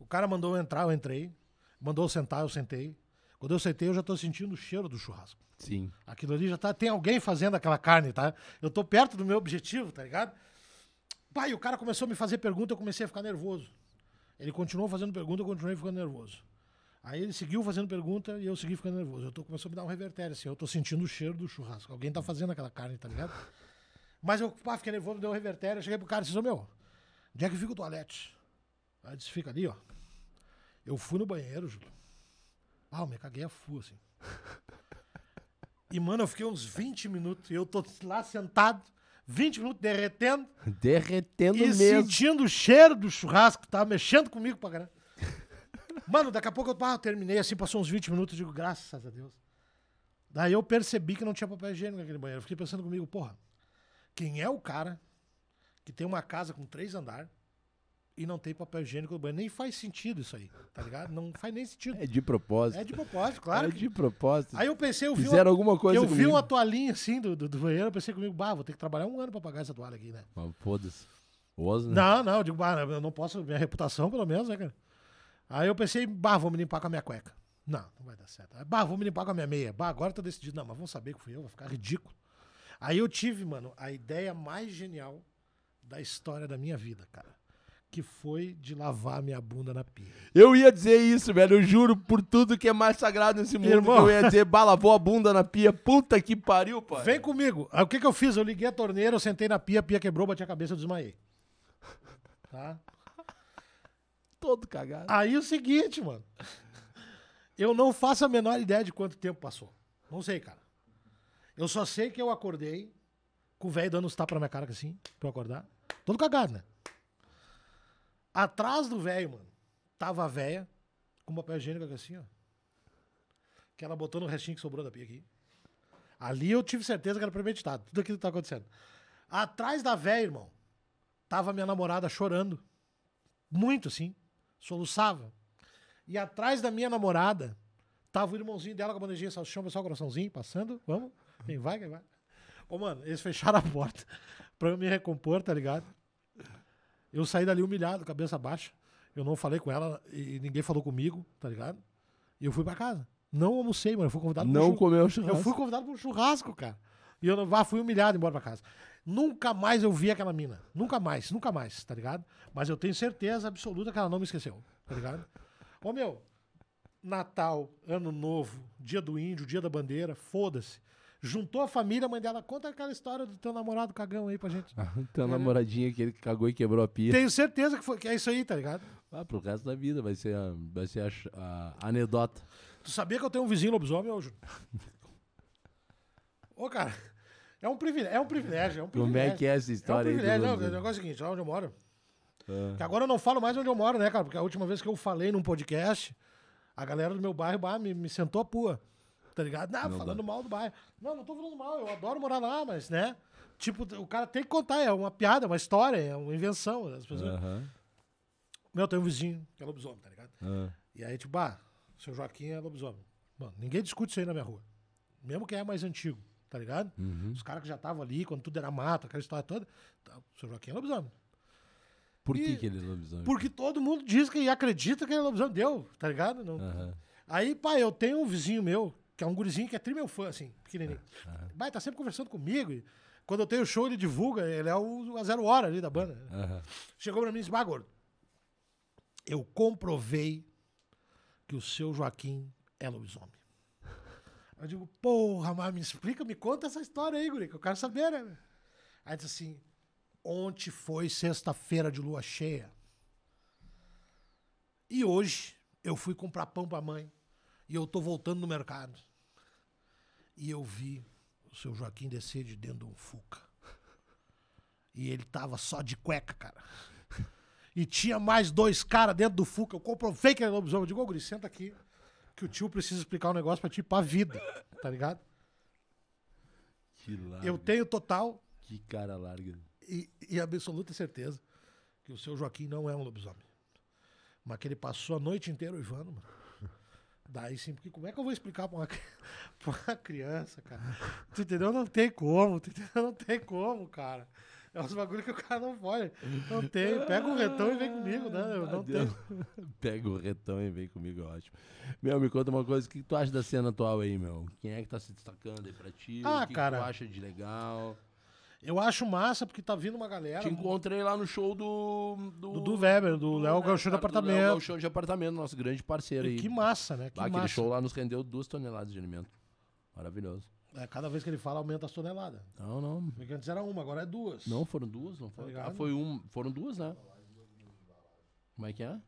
O cara mandou eu entrar, eu entrei. Mandou eu sentar, eu sentei. Quando eu sentei, eu já tô sentindo o cheiro do churrasco. Sim. Aquilo ali já tá. Tem alguém fazendo aquela carne, tá? Eu tô perto do meu objetivo, tá ligado? Pai, o cara começou a me fazer pergunta, eu comecei a ficar nervoso. Ele continuou fazendo pergunta, eu continuei ficando nervoso. Aí ele seguiu fazendo pergunta e eu segui ficando nervoso. Eu tô começando a me dar um revertério, assim. Eu tô sentindo o cheiro do churrasco. Alguém tá fazendo aquela carne, tá ligado? Mas eu pá, fiquei nervoso, deu um revertério. Eu cheguei pro cara e disse, ô meu, onde é que fica o toalete? Aí disse, fica ali, ó. Eu fui no banheiro, Júlio. Ah, eu me caguei a full, assim. E, mano, eu fiquei uns 20 minutos e eu tô lá sentado, 20 minutos derretendo Derretendo e mesmo. sentindo o cheiro do churrasco que tava mexendo comigo pra caramba. Mano, daqui a pouco eu, ah, eu terminei assim, passou uns 20 minutos, eu digo, graças a Deus. Daí eu percebi que não tinha papel higiênico naquele banheiro. Eu fiquei pensando comigo, porra, quem é o cara que tem uma casa com três andares e não tem papel higiênico no banheiro? Nem faz sentido isso aí, tá ligado? Não faz nem sentido. É de propósito. É de propósito, claro. É de propósito. Aí eu pensei, eu vi, Fizeram uma, alguma coisa eu vi uma toalhinha assim do, do, do banheiro, eu pensei comigo, bah, vou ter que trabalhar um ano pra pagar essa toalha aqui, né? Mas Foda-se. Né? Não, não, eu digo, bah, eu não posso, minha reputação pelo menos, né, cara? Aí eu pensei, bah, vou me limpar com a minha cueca. Não, não vai dar certo. Aí, Bah, vou me limpar com a minha meia. Bah, agora tá decidido. Não, mas vão saber que fui eu, vai ficar ridículo. Aí eu tive, mano, a ideia mais genial da história da minha vida, cara. Que foi de lavar minha bunda na pia. Eu ia dizer isso, velho. Eu juro por tudo que é mais sagrado nesse mundo. Irmão. que Eu ia dizer, bah, lavou a bunda na pia. Puta que pariu, pai. Vem comigo. Aí o que que eu fiz? Eu liguei a torneira, eu sentei na pia, a pia quebrou, bati a cabeça, eu desmaiei. Tá? Todo cagado. Aí o seguinte, mano. Eu não faço a menor ideia de quanto tempo passou. Não sei, cara. Eu só sei que eu acordei com o velho dando uns tapas na minha cara assim, pra eu acordar. Todo cagado, né? Atrás do velho, mano, tava a véia com papel higiênico assim, ó. Que ela botou no restinho que sobrou da pia aqui. Ali eu tive certeza que era premeditado. Tudo aquilo que tá acontecendo. Atrás da véia, irmão, tava minha namorada chorando. Muito, assim. Soluçava. E atrás da minha namorada, tava o irmãozinho dela com a bandejinha salsichão, pessoal, coraçãozinho, passando. Vamos? Quem vai, quem vai. Ô, mano, eles fecharam a porta pra eu me recompor, tá ligado? Eu saí dali humilhado, cabeça baixa. Eu não falei com ela e ninguém falou comigo, tá ligado? E eu fui pra casa. Não almocei, mano. Eu fui convidado um Não chu- comeu Eu churrasco. fui convidado pra um churrasco, cara. E eu não vá, fui humilhado embora pra casa. Nunca mais eu vi aquela mina. Nunca mais, nunca mais, tá ligado? Mas eu tenho certeza absoluta que ela não me esqueceu, tá ligado? Ô meu, Natal, Ano Novo, Dia do Índio, Dia da Bandeira, foda-se. Juntou a família, a mãe dela, conta aquela história do teu namorado cagão aí pra gente. Teu namoradinho que cagou e quebrou a pia. Tenho certeza que, foi, que é isso aí, tá ligado? Ah, pro resto da vida vai ser a, vai ser a, ch- a anedota. Tu sabia que eu tenho um vizinho lobisomem, ô? Ô, cara, é um privilégio, é um privilégio, é um privilégio. Como é que é essa É um história aí? privilégio. do- Não, o negócio é o seguinte, lá onde eu moro. Ah. Que agora eu não falo mais onde eu moro, né, cara? Porque a última vez que eu falei num podcast, a galera do meu bairro bah, me, me sentou a pua. Tá ligado? Não, Não falando dá. mal do bairro. Não, não tô falando mal, eu adoro morar lá, mas, né? Tipo, o cara tem que contar, é uma piada, é uma história, é uma invenção. As pessoas... Aham. Meu, tem um vizinho que é lobisomem, tá ligado? Ah. E aí, tipo, ah, seu Joaquim é lobisomem. Mano, ninguém discute isso aí na minha rua. Mesmo quem é mais antigo, tá ligado? Uhum. Os caras que já estavam ali, quando tudo era mato, aquela história toda. tá, o seu Joaquim é lobisomem. Por que, que ele é lobisomem? Porque todo mundo diz que acredita que ele é lobisomem. Deu, tá ligado? Não. Aí, pai, eu tenho um vizinho meu, que é um gurizinho que é tri meu fã, assim, pequenininho. Pai, tá sempre conversando comigo. E quando eu tenho show, ele divulga, ele é o a zero hora ali da banda. Aham. Chegou pra mim e disse, gordo, eu comprovei que o seu Joaquim é lobisomem. Eu digo, porra, mas me explica, me conta essa história aí, guri, que eu quero saber, né? Aí disse assim, ontem foi sexta-feira de lua cheia. E hoje eu fui comprar pão pra mãe e eu tô voltando no mercado. E eu vi o seu Joaquim descer de dentro de um Fuca. E ele tava só de cueca, cara. E tinha mais dois caras dentro do Fuca. Eu comprovei que era lobisomem. Eu digo, ô, guri, senta aqui. Que o tio precisa explicar um negócio pra ti pra vida. Tá ligado? Que larga. Eu tenho total Que cara larga. e, e absoluta certeza que o seu Joaquim não é um lobisomem. Mas que ele passou a noite inteira uivando, mano. Daí sim, porque como é que eu vou explicar pra uma, pra uma criança, cara? Tu entendeu? Não tem como, tu entendeu? Não tem como, cara. É uns bagulho que o cara não pode. Não tem. Pega o retão e vem comigo, né? Eu não Adeus. tenho. Pega o retão e vem comigo, é ótimo. Meu, me conta uma coisa, o que tu acha da cena atual aí, meu? Quem é que tá se destacando aí pra ti? Ah, o que cara. que tu acha de legal? Eu acho massa porque tá vindo uma galera. Te encontrei lá no show do. Do, Do, do Weber, do Léo Gauchão de do Léo apartamento. Gauchão de apartamento, nosso grande parceiro aí. Que massa, né? Que Ah, aquele massa. show lá nos rendeu duas toneladas de alimento. Maravilhoso. É, cada vez que ele fala, aumenta as toneladas. Não, não. Porque antes era uma, agora é duas. Não, foram duas, não foram. ligado? ah, foi um. Foram duas, né? Como é que é?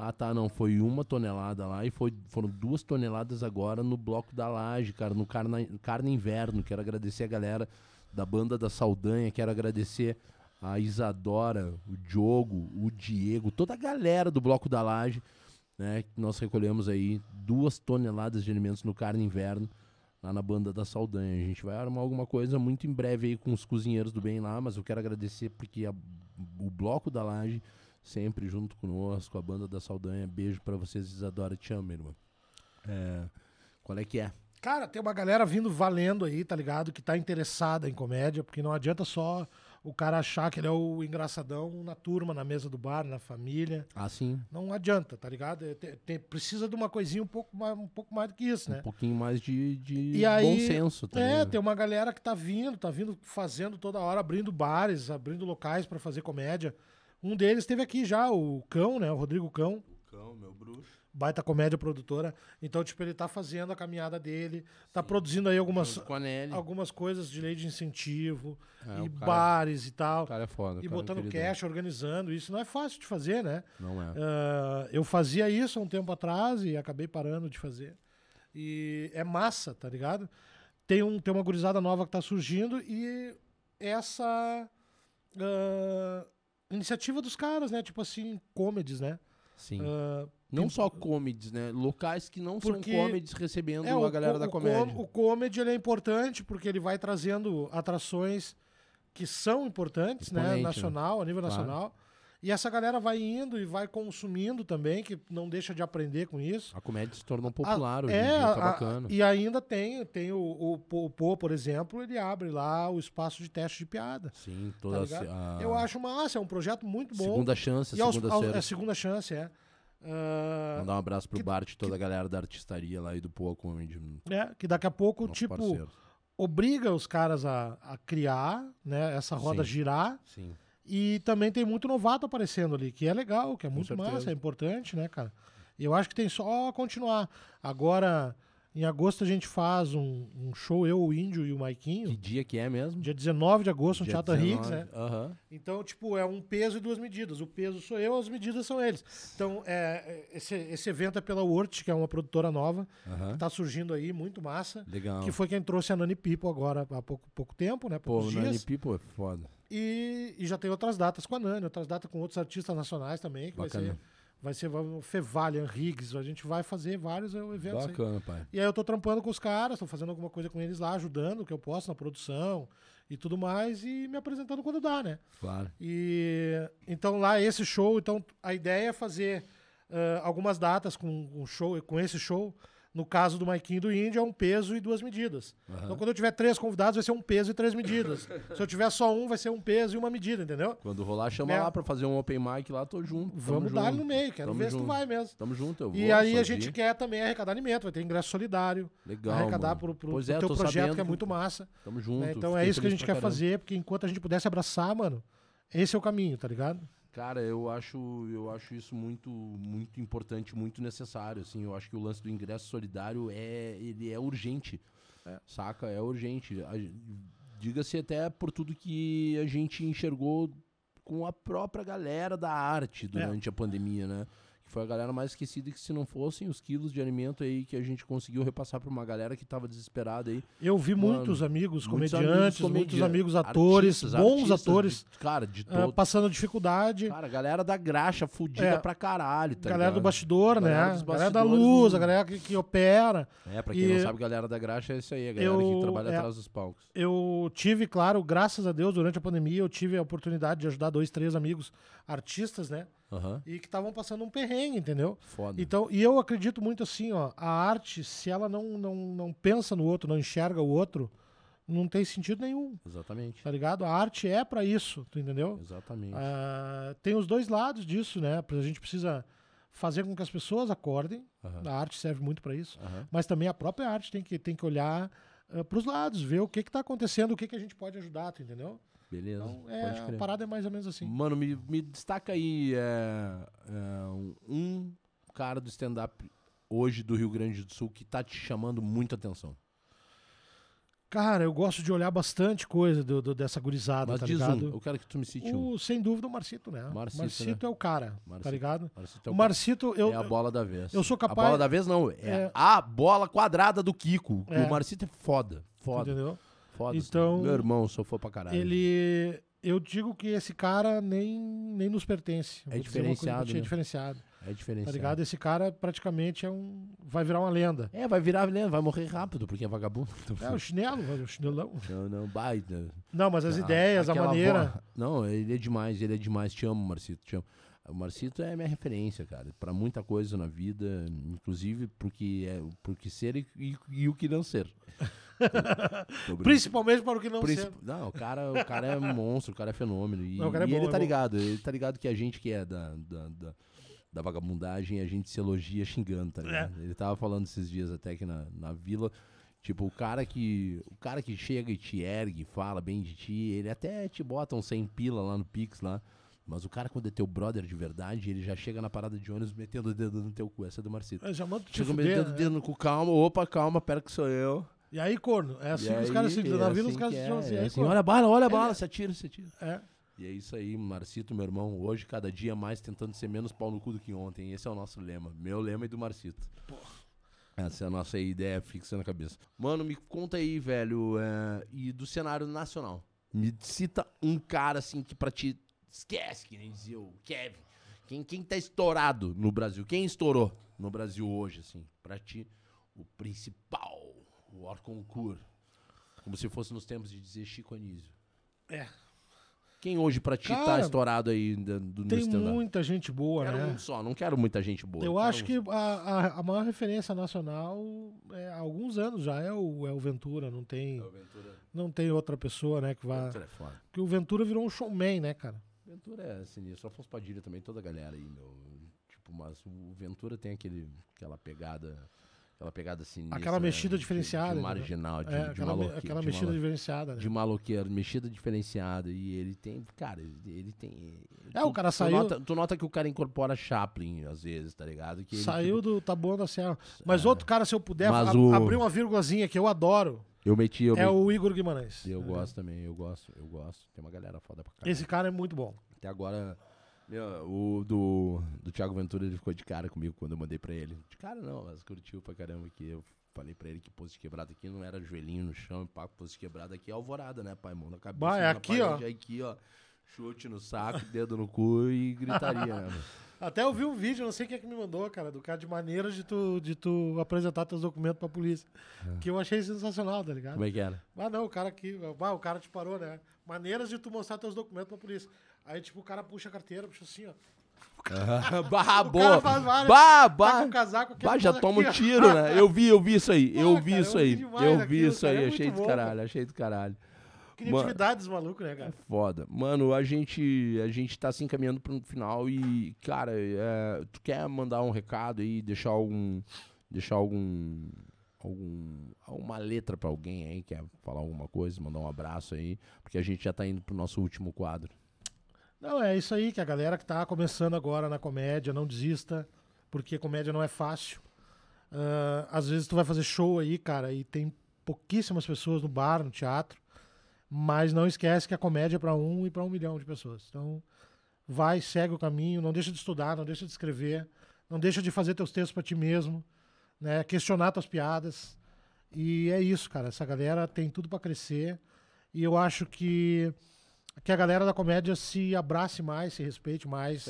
Ah, tá, não. Foi uma tonelada lá e foi, foram duas toneladas agora no bloco da laje, cara, no Carna, Carne Inverno. Quero agradecer a galera da banda da Saldanha, quero agradecer a Isadora, o Diogo, o Diego, toda a galera do bloco da laje, né? Nós recolhemos aí duas toneladas de alimentos no Carne Inverno lá na banda da Saldanha. A gente vai armar alguma coisa muito em breve aí com os cozinheiros do bem lá, mas eu quero agradecer porque a- o bloco da laje sempre junto conosco, a banda da Saldanha. Beijo pra vocês, Isadora, te amo, irmã. É, qual é que é? Cara, tem uma galera vindo valendo aí, tá ligado? Que tá interessada em comédia, porque não adianta só o cara achar que ele é o engraçadão na turma, na mesa do bar, na família. Ah, sim. Não adianta, tá ligado? É, te- te- precisa de uma coisinha um pouco mais, um pouco mais do que isso, né? Um pouquinho mais de, de E aí, bom senso também. É, né? tem uma galera que tá vindo, tá vindo fazendo toda hora, abrindo bares, abrindo locais pra fazer comédia. Um deles teve aqui já, o Cão, né? O Rodrigo Cão, Cão, meu bruxo. baita comédia produtora. Então, tipo, ele tá fazendo a caminhada dele, tá produzindo aí algumas, algumas coisas de lei de incentivo, É, e o cara- bares e tal. O cara é foda. e o cara é botando queridão. cash, organizando. Isso não é fácil de fazer, né? Não é. Ah, eu fazia isso há um tempo atrás e acabei parando de fazer. E é massa, tá ligado? Tem, um, tem uma gurizada nova que tá surgindo e essa ah, iniciativa dos caras, né? Tipo assim, comedies, né? Sim. Ah, não tem- só comedies, né? Locais que não Porque- são comedies recebendo é, a galera co- da o comédia. com- o comedy é importante porque ele vai trazendo atrações que são importantes, né? Exponente, né? Nacional, a nível Claro. nacional. E essa galera vai indo e vai consumindo também, que não deixa de aprender com isso. A comédia se tornou popular Ah, hoje em é, dia, tá a- bacana. E ainda tem, tem o, o, Pô- o Pô, por exemplo, ele abre lá o espaço de teste de piada. Sim, tá toda a, ligado? a Eu acho massa, é um projeto muito bom. segunda chance, e aos, ao- segunda-feira. é a segunda chance, é. Ah, Mandar um abraço pro que- Bart e toda a galera da artistaria lá e do Poa Comedy. é, que daqui a pouco, tipo, parceiro. obriga os caras a, a criar, né, essa roda Sim. girar. Sim. E também tem muito novato aparecendo ali, que é legal, que é muito massa, é importante, né, cara? Eu acho que tem só continuar. Agora, em agosto, a gente faz um, um show, eu, o Índio e o Maiquinho. Que dia que é mesmo? Dia 19 de agosto, no Dia Teatro Higgs, 19. né? Aham. Então, tipo, é um peso e duas medidas. O peso sou eu, as medidas são eles. Então, é, é, esse, esse evento é pela Wurt, que é uma produtora nova, Aham. que tá surgindo aí, muito massa. Legal. Que foi quem trouxe a Nani People agora há pouco, pouco tempo, né? Pô, dias. Nani People é foda. E, e já tem outras datas com a Nani, outras datas com outros artistas nacionais também, que vai Bacana. ser, vai ser o Fevalian, Riggs, a gente vai fazer vários eh, eventos aí. Bacana, pai. E aí eu tô trampando com os caras, tô fazendo alguma coisa com eles lá, ajudando o que eu posso na produção e tudo mais, e me apresentando quando dá, né? Claro. E então lá esse show, então a ideia é fazer ah, algumas datas com, com show, com esse show. No caso do Maiquinho do Índio, é um peso e duas medidas. Então, quando eu tiver três convidados, vai ser um peso e três medidas. Se eu tiver só um, vai ser um peso e uma medida, entendeu? Quando rolar, chama Né? lá pra fazer um open mic lá, tô junto. Vamos dar junto. no meio, quero Tamo ver se junto. tu vai mesmo. Tamo junto, eu vou. E aí a gente quer também arrecadar alimento, vai ter ingresso solidário, Legal, arrecadar mano. pro, pro, Pois pro é, teu projeto, que é muito massa. Tamo junto. né? Então é isso que a gente quer caramba. fazer, porque enquanto a gente pudesse abraçar, mano, esse é o caminho, tá ligado? Cara, eu acho, eu acho isso muito, muito importante, muito necessário, assim. Eu acho que o lance do ingresso solidário é, ele é urgente, saca? É urgente. Diga-se até por tudo que a gente enxergou com a própria galera da arte É. durante a pandemia, né? Foi a galera mais esquecida que se não fossem os quilos de alimento aí que a gente conseguiu repassar pra uma galera que tava desesperada aí. Eu vi Mano, muitos amigos Muitos comediantes, amigos muitos comedia- amigos atores, artistas, bons artistas atores, de- cara, de todo. passando dificuldade. Cara, a galera da graxa fudida É. pra caralho, tá galera do ligado? bastidor, né? Galera galera da luz, do- a galera que, que opera. É, pra quem E- não sabe, galera da graxa é isso aí, a galera Eu- que trabalha é. atrás dos palcos. Eu tive, claro, graças a Deus, durante a pandemia, eu tive a oportunidade de ajudar dois, três amigos artistas, né? Aham. E que estavam passando um perrengue, entendeu? Foda. Então, e eu acredito muito assim, ó, a arte, se ela não, não, não pensa no outro, não enxerga o outro, não tem sentido nenhum, Exatamente. tá ligado? A arte é pra isso, tu entendeu? Exatamente. Ah, tem os dois lados disso, né? A gente precisa fazer com que as pessoas acordem, Aham. a arte serve muito pra isso, Aham. mas também a própria arte tem que, tem que olhar uh, pros lados, ver o que que tá acontecendo, o que que a gente pode ajudar, entendeu? Beleza. Então, é, a parada é mais ou menos assim. Mano, me, me destaca aí é, é, um- um cara do stand-up hoje do Rio Grande do Sul que tá te chamando muita atenção. Cara, eu gosto de olhar bastante coisa do, do- dessa gurizada, Mas tá diz ligado? um, eu quero que tu me cite um. O, sem dúvida o Marcito, né? Marcito, Marcito, é o cara, tá Marcito. ligado? Marcito é O o Marcito, eu, É a bola da vez. eu sou A capaz- bola da vez não, é, É. a bola quadrada do Kiko. É. O Marcito é foda. Foda. entendeu? Foda. Então, Meu irmão, fã pra caralho. Ele. Eu digo que esse cara nem, nem nos pertence. É Vou diferenciado, É né? diferenciado. É diferente. Tá ligado? Esse cara praticamente é um. Vai virar uma lenda. É, vai virar, né? Vai morrer rápido, porque é vagabundo. É o chinelo, o chinelão. Não, não, baita. Não, mas as Ah, ideias, a maneira. vo- Não, ele é demais, ele é demais. Te amo, Marcito, te amo. O Marcito é minha referência, cara, pra muita coisa na vida, inclusive porque é porque ser e, e- e o que não ser. Principalmente para o que não Princip-. Não, o cara, o cara é monstro, o cara é fenômeno. E, Não, é e bom, ele é tá bom. ligado, ele tá ligado que a gente que é da, da, da, da vagabundagem, a gente se elogia xingando, tá ligado? Ele tava falando esses dias até que na, na vila, tipo, o cara que. O cara que chega e te ergue, fala bem de ti, ele até te bota um 100 pila lá no Pix lá. Mas o cara, quando é teu brother de verdade, ele já chega na parada de ônibus metendo o dedo no teu cu. Essa é do Marcito. Eu já mando te Chega fuder, metendo o né? dedo no cu, calma, opa, calma, pera que sou eu. E aí, corno. É assim E que os caras se é Na vila, assim os caras se é, chamam assim. é aí, assim, olha a bala, olha a bala, se atira, se atira. É. E é isso aí, Marcito, meu irmão. Hoje, cada dia mais tentando ser menos pau no cu do que ontem. Esse é o nosso lema. Meu lema e do Marcito. Essa é a nossa ideia fixa na cabeça. Mano, me conta aí, velho. é, e do cenário nacional. Me cita um cara assim que pra ti esquece, que nem dizia o Kevin. Quem, quem tá estourado no Brasil? Quem estourou no Brasil hoje, assim? Pra ti, o principal, o Orconcourt. Como se fosse nos tempos de dizer Chico Anísio. É. Quem hoje pra ti tá Cara, estourado aí da- do, no Tem stand-up? muita gente boa, Quero né? um só, não quero muita gente boa. Eu quero acho um que só. a, a, a maior referência nacional é, há alguns anos já é o, é o Ventura, não tem, Ventura, não tem outra pessoa, né, que vá... Ventura é foda. Porque o Ventura virou um showman, né, cara? Ventura é sinistro. Afonso Padilha também, toda a galera aí, meu. Tipo, mas o Ventura tem aquele, aquela pegada. Aquela pegada sinistra. Aquela mexida né? De- diferenciada, De, entendeu? marginal, de, é, de aquela, maloque- aquela de mexida diferenciada, né? De maloqueiro, mexida diferenciada. E ele tem, cara, ele, tem. É, o cara tu saiu- Nota, tu nota que o cara incorpora Chaplin, às vezes, tá ligado? Que ele, Saiu tipo, do Taboão da Serra. Mas outro cara, se eu puder a- o- abrir uma vírgulazinha que eu adoro, eu meti, eu é meti. o Igor Guimarães. Eu É. gosto também, eu gosto, eu gosto. Tem uma galera foda pra caralho. Esse cara é muito bom. Até agora, meu, o do, do Thiago Ventura, ele ficou de cara comigo quando eu mandei pra ele. De cara não, mas curtiu pra caramba que eu falei pra ele que pose de quebrada aqui não era joelhinho no chão, e pá, pose de quebrada aqui é alvorada, né, pai? Mão na cabeça, Bah, é aqui, ó. parede, é aqui, ó. Chute no saco, dedo no cu e gritaria, né, mano? Até eu vi um vídeo, não sei quem é que me mandou, cara, do cara de maneiras de tu, de tu apresentar teus documentos pra polícia. Que eu achei sensacional, tá ligado? Como é que era? Ah, não, o cara aqui, ah, o cara te parou, né? Maneiras de tu mostrar teus documentos pra polícia. Aí, tipo, o cara puxa a carteira, puxa assim, ó. bah, O boa! várias- Bah, bah! com casaco. Bah, já toma um ó. tiro, né? Eu vi, eu vi isso aí. Eu vi cara, isso eu aí. Eu vi isso aí. é Achei do caralho, achei do caralho. Criatividade dos malucos, né, É cara? foda. Mano, a gente, a gente tá se encaminhando pro final e, cara, é, tu quer mandar um recado aí, deixar algum. Deixar algum. algum alguma letra pra alguém aí, quer falar alguma coisa, mandar um abraço aí, porque a gente já tá indo pro nosso último quadro. Não, é isso aí, que a galera que tá começando agora na comédia, não desista, porque comédia não é fácil. Ah, às vezes tu vai fazer show aí, cara, e tem pouquíssimas pessoas no bar, no teatro, mas não esquece que a comédia é pra um e pra um milhão de pessoas. Então, vai, segue o caminho, não deixa de estudar, não deixa de escrever, não deixa de fazer teus textos pra ti mesmo, né? Questionar tuas piadas. E é isso, cara. Essa galera tem tudo pra crescer. E eu acho que que a galera da comédia se abrace mais, se respeite mais.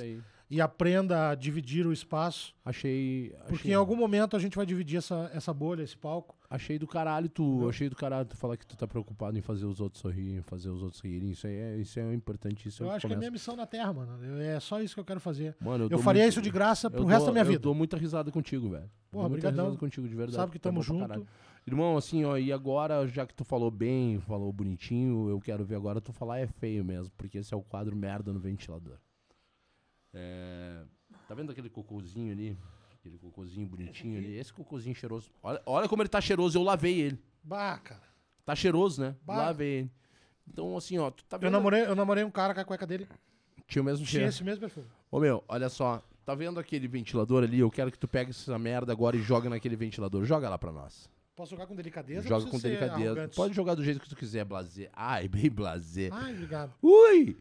E aprenda a dividir o espaço. Achei. Porque achei, em algum momento a gente vai dividir essa, essa bolha, esse palco. achei do caralho tu. Achei do caralho tu falar que tu tá preocupado em fazer os outros sorrirem, fazer os outros rirem. Isso aí é, isso é importante. Isso Eu é o acho que é começa. minha missão na Terra, mano. Eu- É só isso que eu quero fazer. Mano, Eu, dou faria muito- isso de graça pro eu resto dou- da minha Eu vida. dou muita risada contigo, velho. Porra, Dou risada contigo, de verdade. Sabe que é tamo junto. Irmão, assim, ó, e agora, já que tu falou bem, falou bonitinho, eu quero ver agora tu falar é feio mesmo, porque esse é o quadro merda no ventilador. É, Tá vendo aquele cocôzinho ali? Aquele cocôzinho bonitinho ali? Esse cocôzinho cheiroso. Olha, olha como ele tá cheiroso, eu lavei ele. Bah, cara. Tá cheiroso, né? Bah. Lá vem. Então, assim, ó, tu tá Eu vendo. namorei, eu namorei um cara com a cueca dele. Tinha o mesmo Tinha cheiro. esse mesmo perfume. Ô meu, olha só. Tá vendo aquele ventilador ali? Eu quero que tu pegue essa merda agora e joga naquele ventilador. Joga lá pra nós. Posso jogar com delicadeza? Joga com delicadeza. Pode jogar do jeito que tu quiser, blazer. Ai, bem blazer. Ai, obrigado. Ui!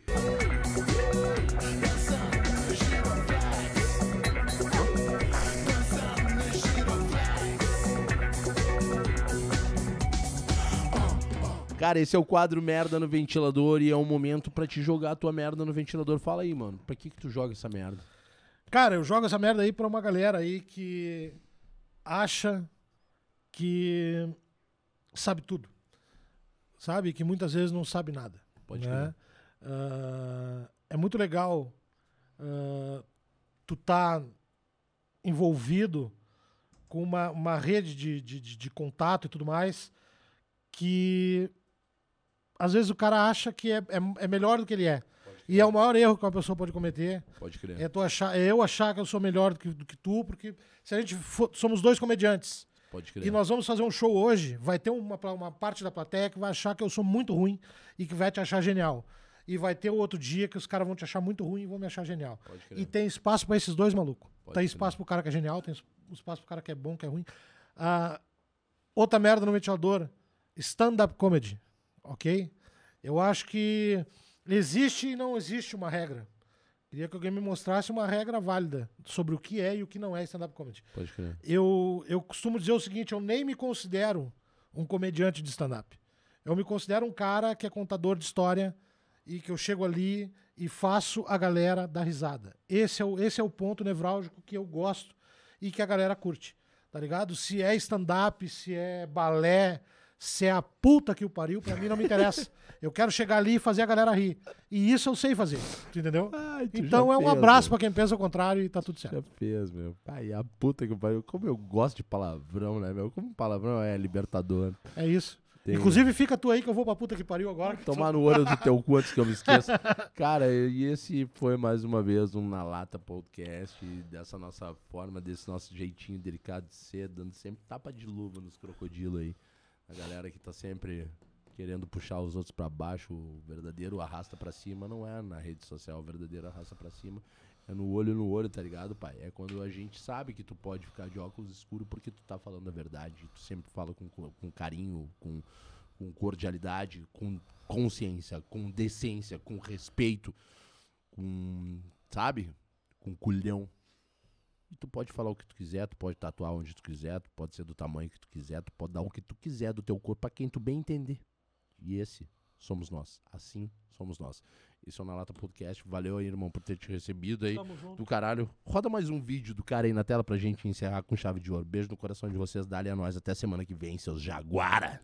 Cara, esse é o quadro merda no ventilador e é um momento pra te jogar a tua merda no ventilador. Fala aí, mano. Pra que que tu joga essa merda? Cara, eu jogo essa merda aí pra uma galera aí que acha que sabe tudo. Sabe? Que muitas vezes não sabe nada. Pode né? Ah, é muito legal ah, tu tá envolvido com uma, uma rede de, de, de- de contato e tudo mais que às vezes o cara acha que é, é, é melhor do que ele é. E é o maior erro que uma pessoa pode cometer. Pode crer. É, tu achar, é eu achar que eu sou melhor do que, do que tu, porque se a gente for, somos dois comediantes Pode crer. e nós vamos fazer um show hoje, vai ter uma, uma parte da plateia que vai achar que eu sou muito ruim e que vai te achar genial. E vai ter o outro dia que os caras vão te achar muito ruim e vão me achar genial. E tem espaço pra esses dois malucos. Tem espaço pro cara que é genial, tem es- espaço pro cara que é bom, que é ruim. Ah, outra merda no ventilador, stand-up comedy, ok? Eu acho que existe e não existe uma regra. Queria que alguém me mostrasse uma regra válida sobre o que é e o que não é stand-up comedy. Pode crer. Eu, eu costumo dizer o seguinte: eu nem me considero um comediante de stand-up. Eu me considero um cara que é contador de história e que eu chego ali e faço a galera dar risada. Esse é o, esse é o ponto nevrálgico que eu gosto e que a galera curte. Tá ligado? Se é stand-up, se é balé, se é a puta que o pariu, pra mim não me interessa. Eu quero chegar ali e fazer a galera rir. E isso eu sei fazer. Tu entendeu? Ai, tu Então é um fez, abraço pra quem pensa o contrário e tá tudo certo. Já fez, meu. Pai, a puta que pariu. Como eu gosto de palavrão, né, meu? Como palavrão é libertador. É isso. Tem- Inclusive, fica tu aí que eu vou pra puta que pariu agora. que Tomar no olho do teu cu antes que eu me esqueça. Cara, e esse foi mais uma vez um Na Lata Podcast, dessa nossa forma, desse nosso jeitinho delicado de ser, dando sempre tapa de luva nos crocodilos aí. A galera que tá sempre querendo puxar os outros pra baixo, o verdadeiro arrasta pra cima, não é na rede social, o verdadeiro arrasta pra cima. É no olho no olho, tá ligado, pai? É quando a gente sabe que tu pode ficar de óculos escuros porque tu tá falando a verdade. Tu sempre fala com, com carinho, com, com cordialidade, com consciência, com decência, com respeito, com, sabe? Com culhão. E tu pode falar o que tu quiser, tu pode tatuar onde tu quiser, tu pode ser do tamanho que tu quiser, tu pode dar o que tu quiser do teu corpo pra quem tu bem entender. E esse somos nós. Assim somos nós. Esse é o Na Lata Podcast. Valeu aí, irmão, por ter te recebido aí. Tamo junto. Do caralho. Roda mais um vídeo do cara aí na tela pra gente encerrar com chave de ouro. Beijo no coração de vocês. Dali a nós. Até semana que vem, seus jaguara.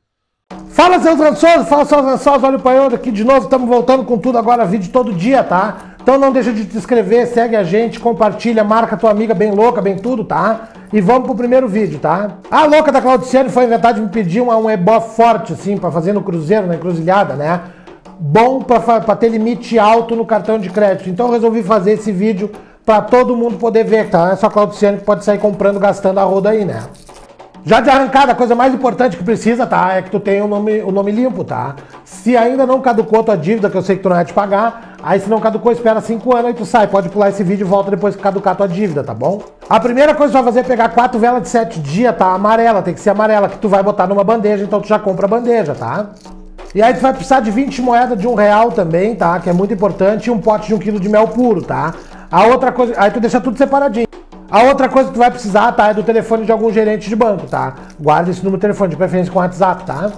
Fala, seus ansiosos, fala, seus ansiosos, olha o Paiolo aqui de novo, estamos voltando com tudo agora, vídeo todo dia, tá? Então não deixa de te inscrever, segue a gente, compartilha, marca tua amiga bem louca, bem tudo, tá? E vamos pro primeiro vídeo, tá? A louca da Claudiciane foi inventar de me pedir um, um ebó forte, assim, pra fazer no cruzeiro, na encruzilhada, né? Bom pra ter limite alto no cartão de crédito. Então resolvi fazer esse vídeo pra todo mundo poder ver, tá? É só a Claudiciane que pode sair comprando, gastando a roda aí, né? Já de arrancada, a coisa mais importante que precisa, tá? É que tu tenha o nome, o nome limpo, tá? Se ainda não caducou tua dívida, que eu sei que tu não é de pagar, aí se não caducou, espera 5 anos e tu sai. Pode pular esse vídeo e volta depois que caducar tua dívida, tá bom? A primeira coisa que tu vai fazer é pegar quatro velas de 7 dias, tá? Amarela, tem que ser amarela, que tu vai botar numa bandeja, então tu já compra a bandeja, tá? E aí tu vai precisar de 20 moedas de um real também, tá? Que é muito importante, e um pote de um quilo de mel puro, tá? A outra coisa. Aí tu deixa tudo separadinho. A outra coisa que tu vai precisar, tá? É do telefone de algum gerente de banco, tá? Guarda esse número de telefone, de preferência com WhatsApp, tá?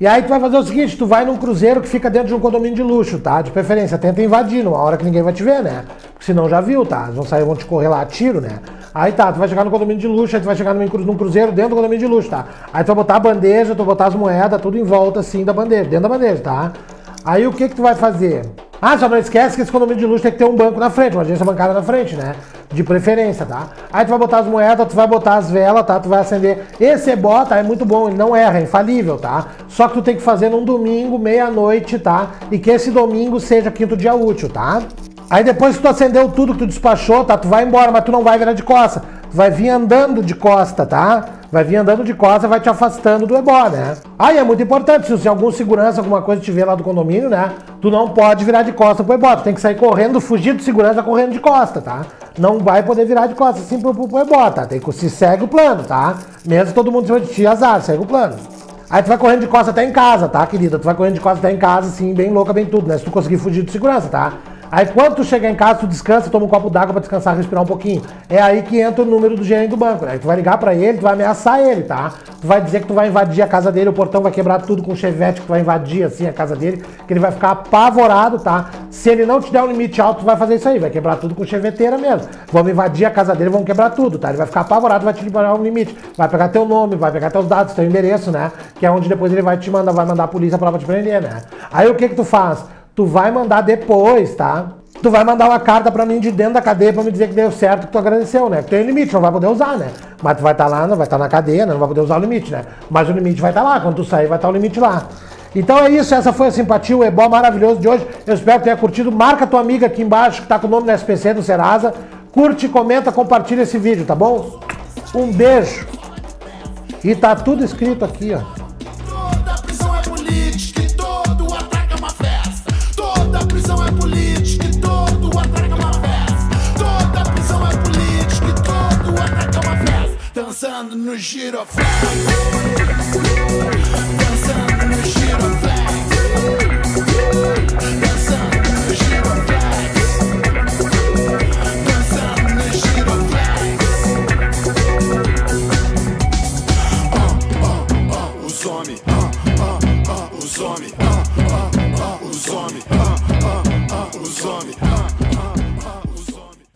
E aí tu vai fazer o seguinte, tu vai num cruzeiro que fica dentro de um condomínio de luxo, tá? De preferência, tenta invadir numa hora que ninguém vai te ver, né? Porque senão já viu, tá? Eles vão sair, vão te correr lá a tiro, né? Aí tá, tu vai chegar no condomínio de luxo, aí tu vai chegar num cru- num cruzeiro dentro do condomínio de luxo, tá? Aí tu vai botar a bandeja, tu vai botar as moedas, tudo em volta assim da bandeja, dentro da bandeja, tá? Aí o que que tu vai fazer? Ah, só não esquece que esse condomínio de luxo tem que ter um banco na frente, uma agência bancária na frente, né? De preferência, tá? Aí tu vai botar as moedas, tu vai botar as velas, tá? Tu vai acender. Esse ebó, tá? É muito bom, ele não erra, é infalível, tá? Só que tu tem que fazer num domingo, meia-noite, tá? E que esse domingo seja quinto dia útil, tá? Aí depois que tu acendeu tudo que tu despachou, tá? Tu vai embora, mas tu não vai virar de costa. Tu vai vir andando de costa, tá? Vai vir andando de costa, vai te afastando do ebó, né? Aí é muito importante, se algum segurança, alguma coisa te vê lá do condomínio, né? Tu não pode virar de costa pro ebó, tu tem que sair correndo, fugir do segurança correndo de costa, tá? Não vai poder virar de costa assim pro, pro, pro ebó, tá? Tem que, se segue o plano, tá? Mesmo todo mundo se de ti, azar, segue o plano. Aí tu vai correndo de costa até em casa, tá, querida? Tu vai correndo de costa até em casa, assim, bem louca, bem tudo, né? Se tu conseguir fugir de segurança, tá? Aí quando tu chegar em casa, tu descansa, toma um copo d'água pra descansar, respirar um pouquinho. É aí que entra o número do gerente do banco. Aí tu vai ligar pra ele, tu vai ameaçar ele, tá? Tu vai dizer que tu vai invadir a casa dele, o portão vai quebrar tudo com o chevette, que tu vai invadir assim a casa dele, que ele vai ficar apavorado, tá? Se ele não te der um limite alto, tu vai fazer isso aí, vai quebrar tudo com cheveteira mesmo. Vamos invadir a casa dele, vamos quebrar tudo, tá? Ele vai ficar apavorado, vai te liberar um limite. Vai pegar teu nome, vai pegar teus dados, teu endereço, né? Que é onde depois ele vai te mandar, vai mandar a polícia pra te prender, né? Aí o que que tu faz? Tu vai mandar depois, tá? tu vai mandar uma carta pra mim de dentro da cadeia pra me dizer que deu certo, que tu agradeceu, né? Que tem limite, não vai poder usar, né? Mas tu vai estar tá lá, não vai estar tá na cadeia, né? não vai poder usar o limite, né? Mas o limite vai estar tá lá, quando tu sair vai estar tá o limite lá. Então é isso, essa foi a simpatia, o ebó maravilhoso de hoje. Eu espero que tenha curtido. Marca tua amiga aqui embaixo que tá com o nome no SPC do Serasa. Curte, comenta, compartilha esse vídeo, tá bom? Um beijo. E tá tudo escrito aqui, ó. Dançando no giroflex.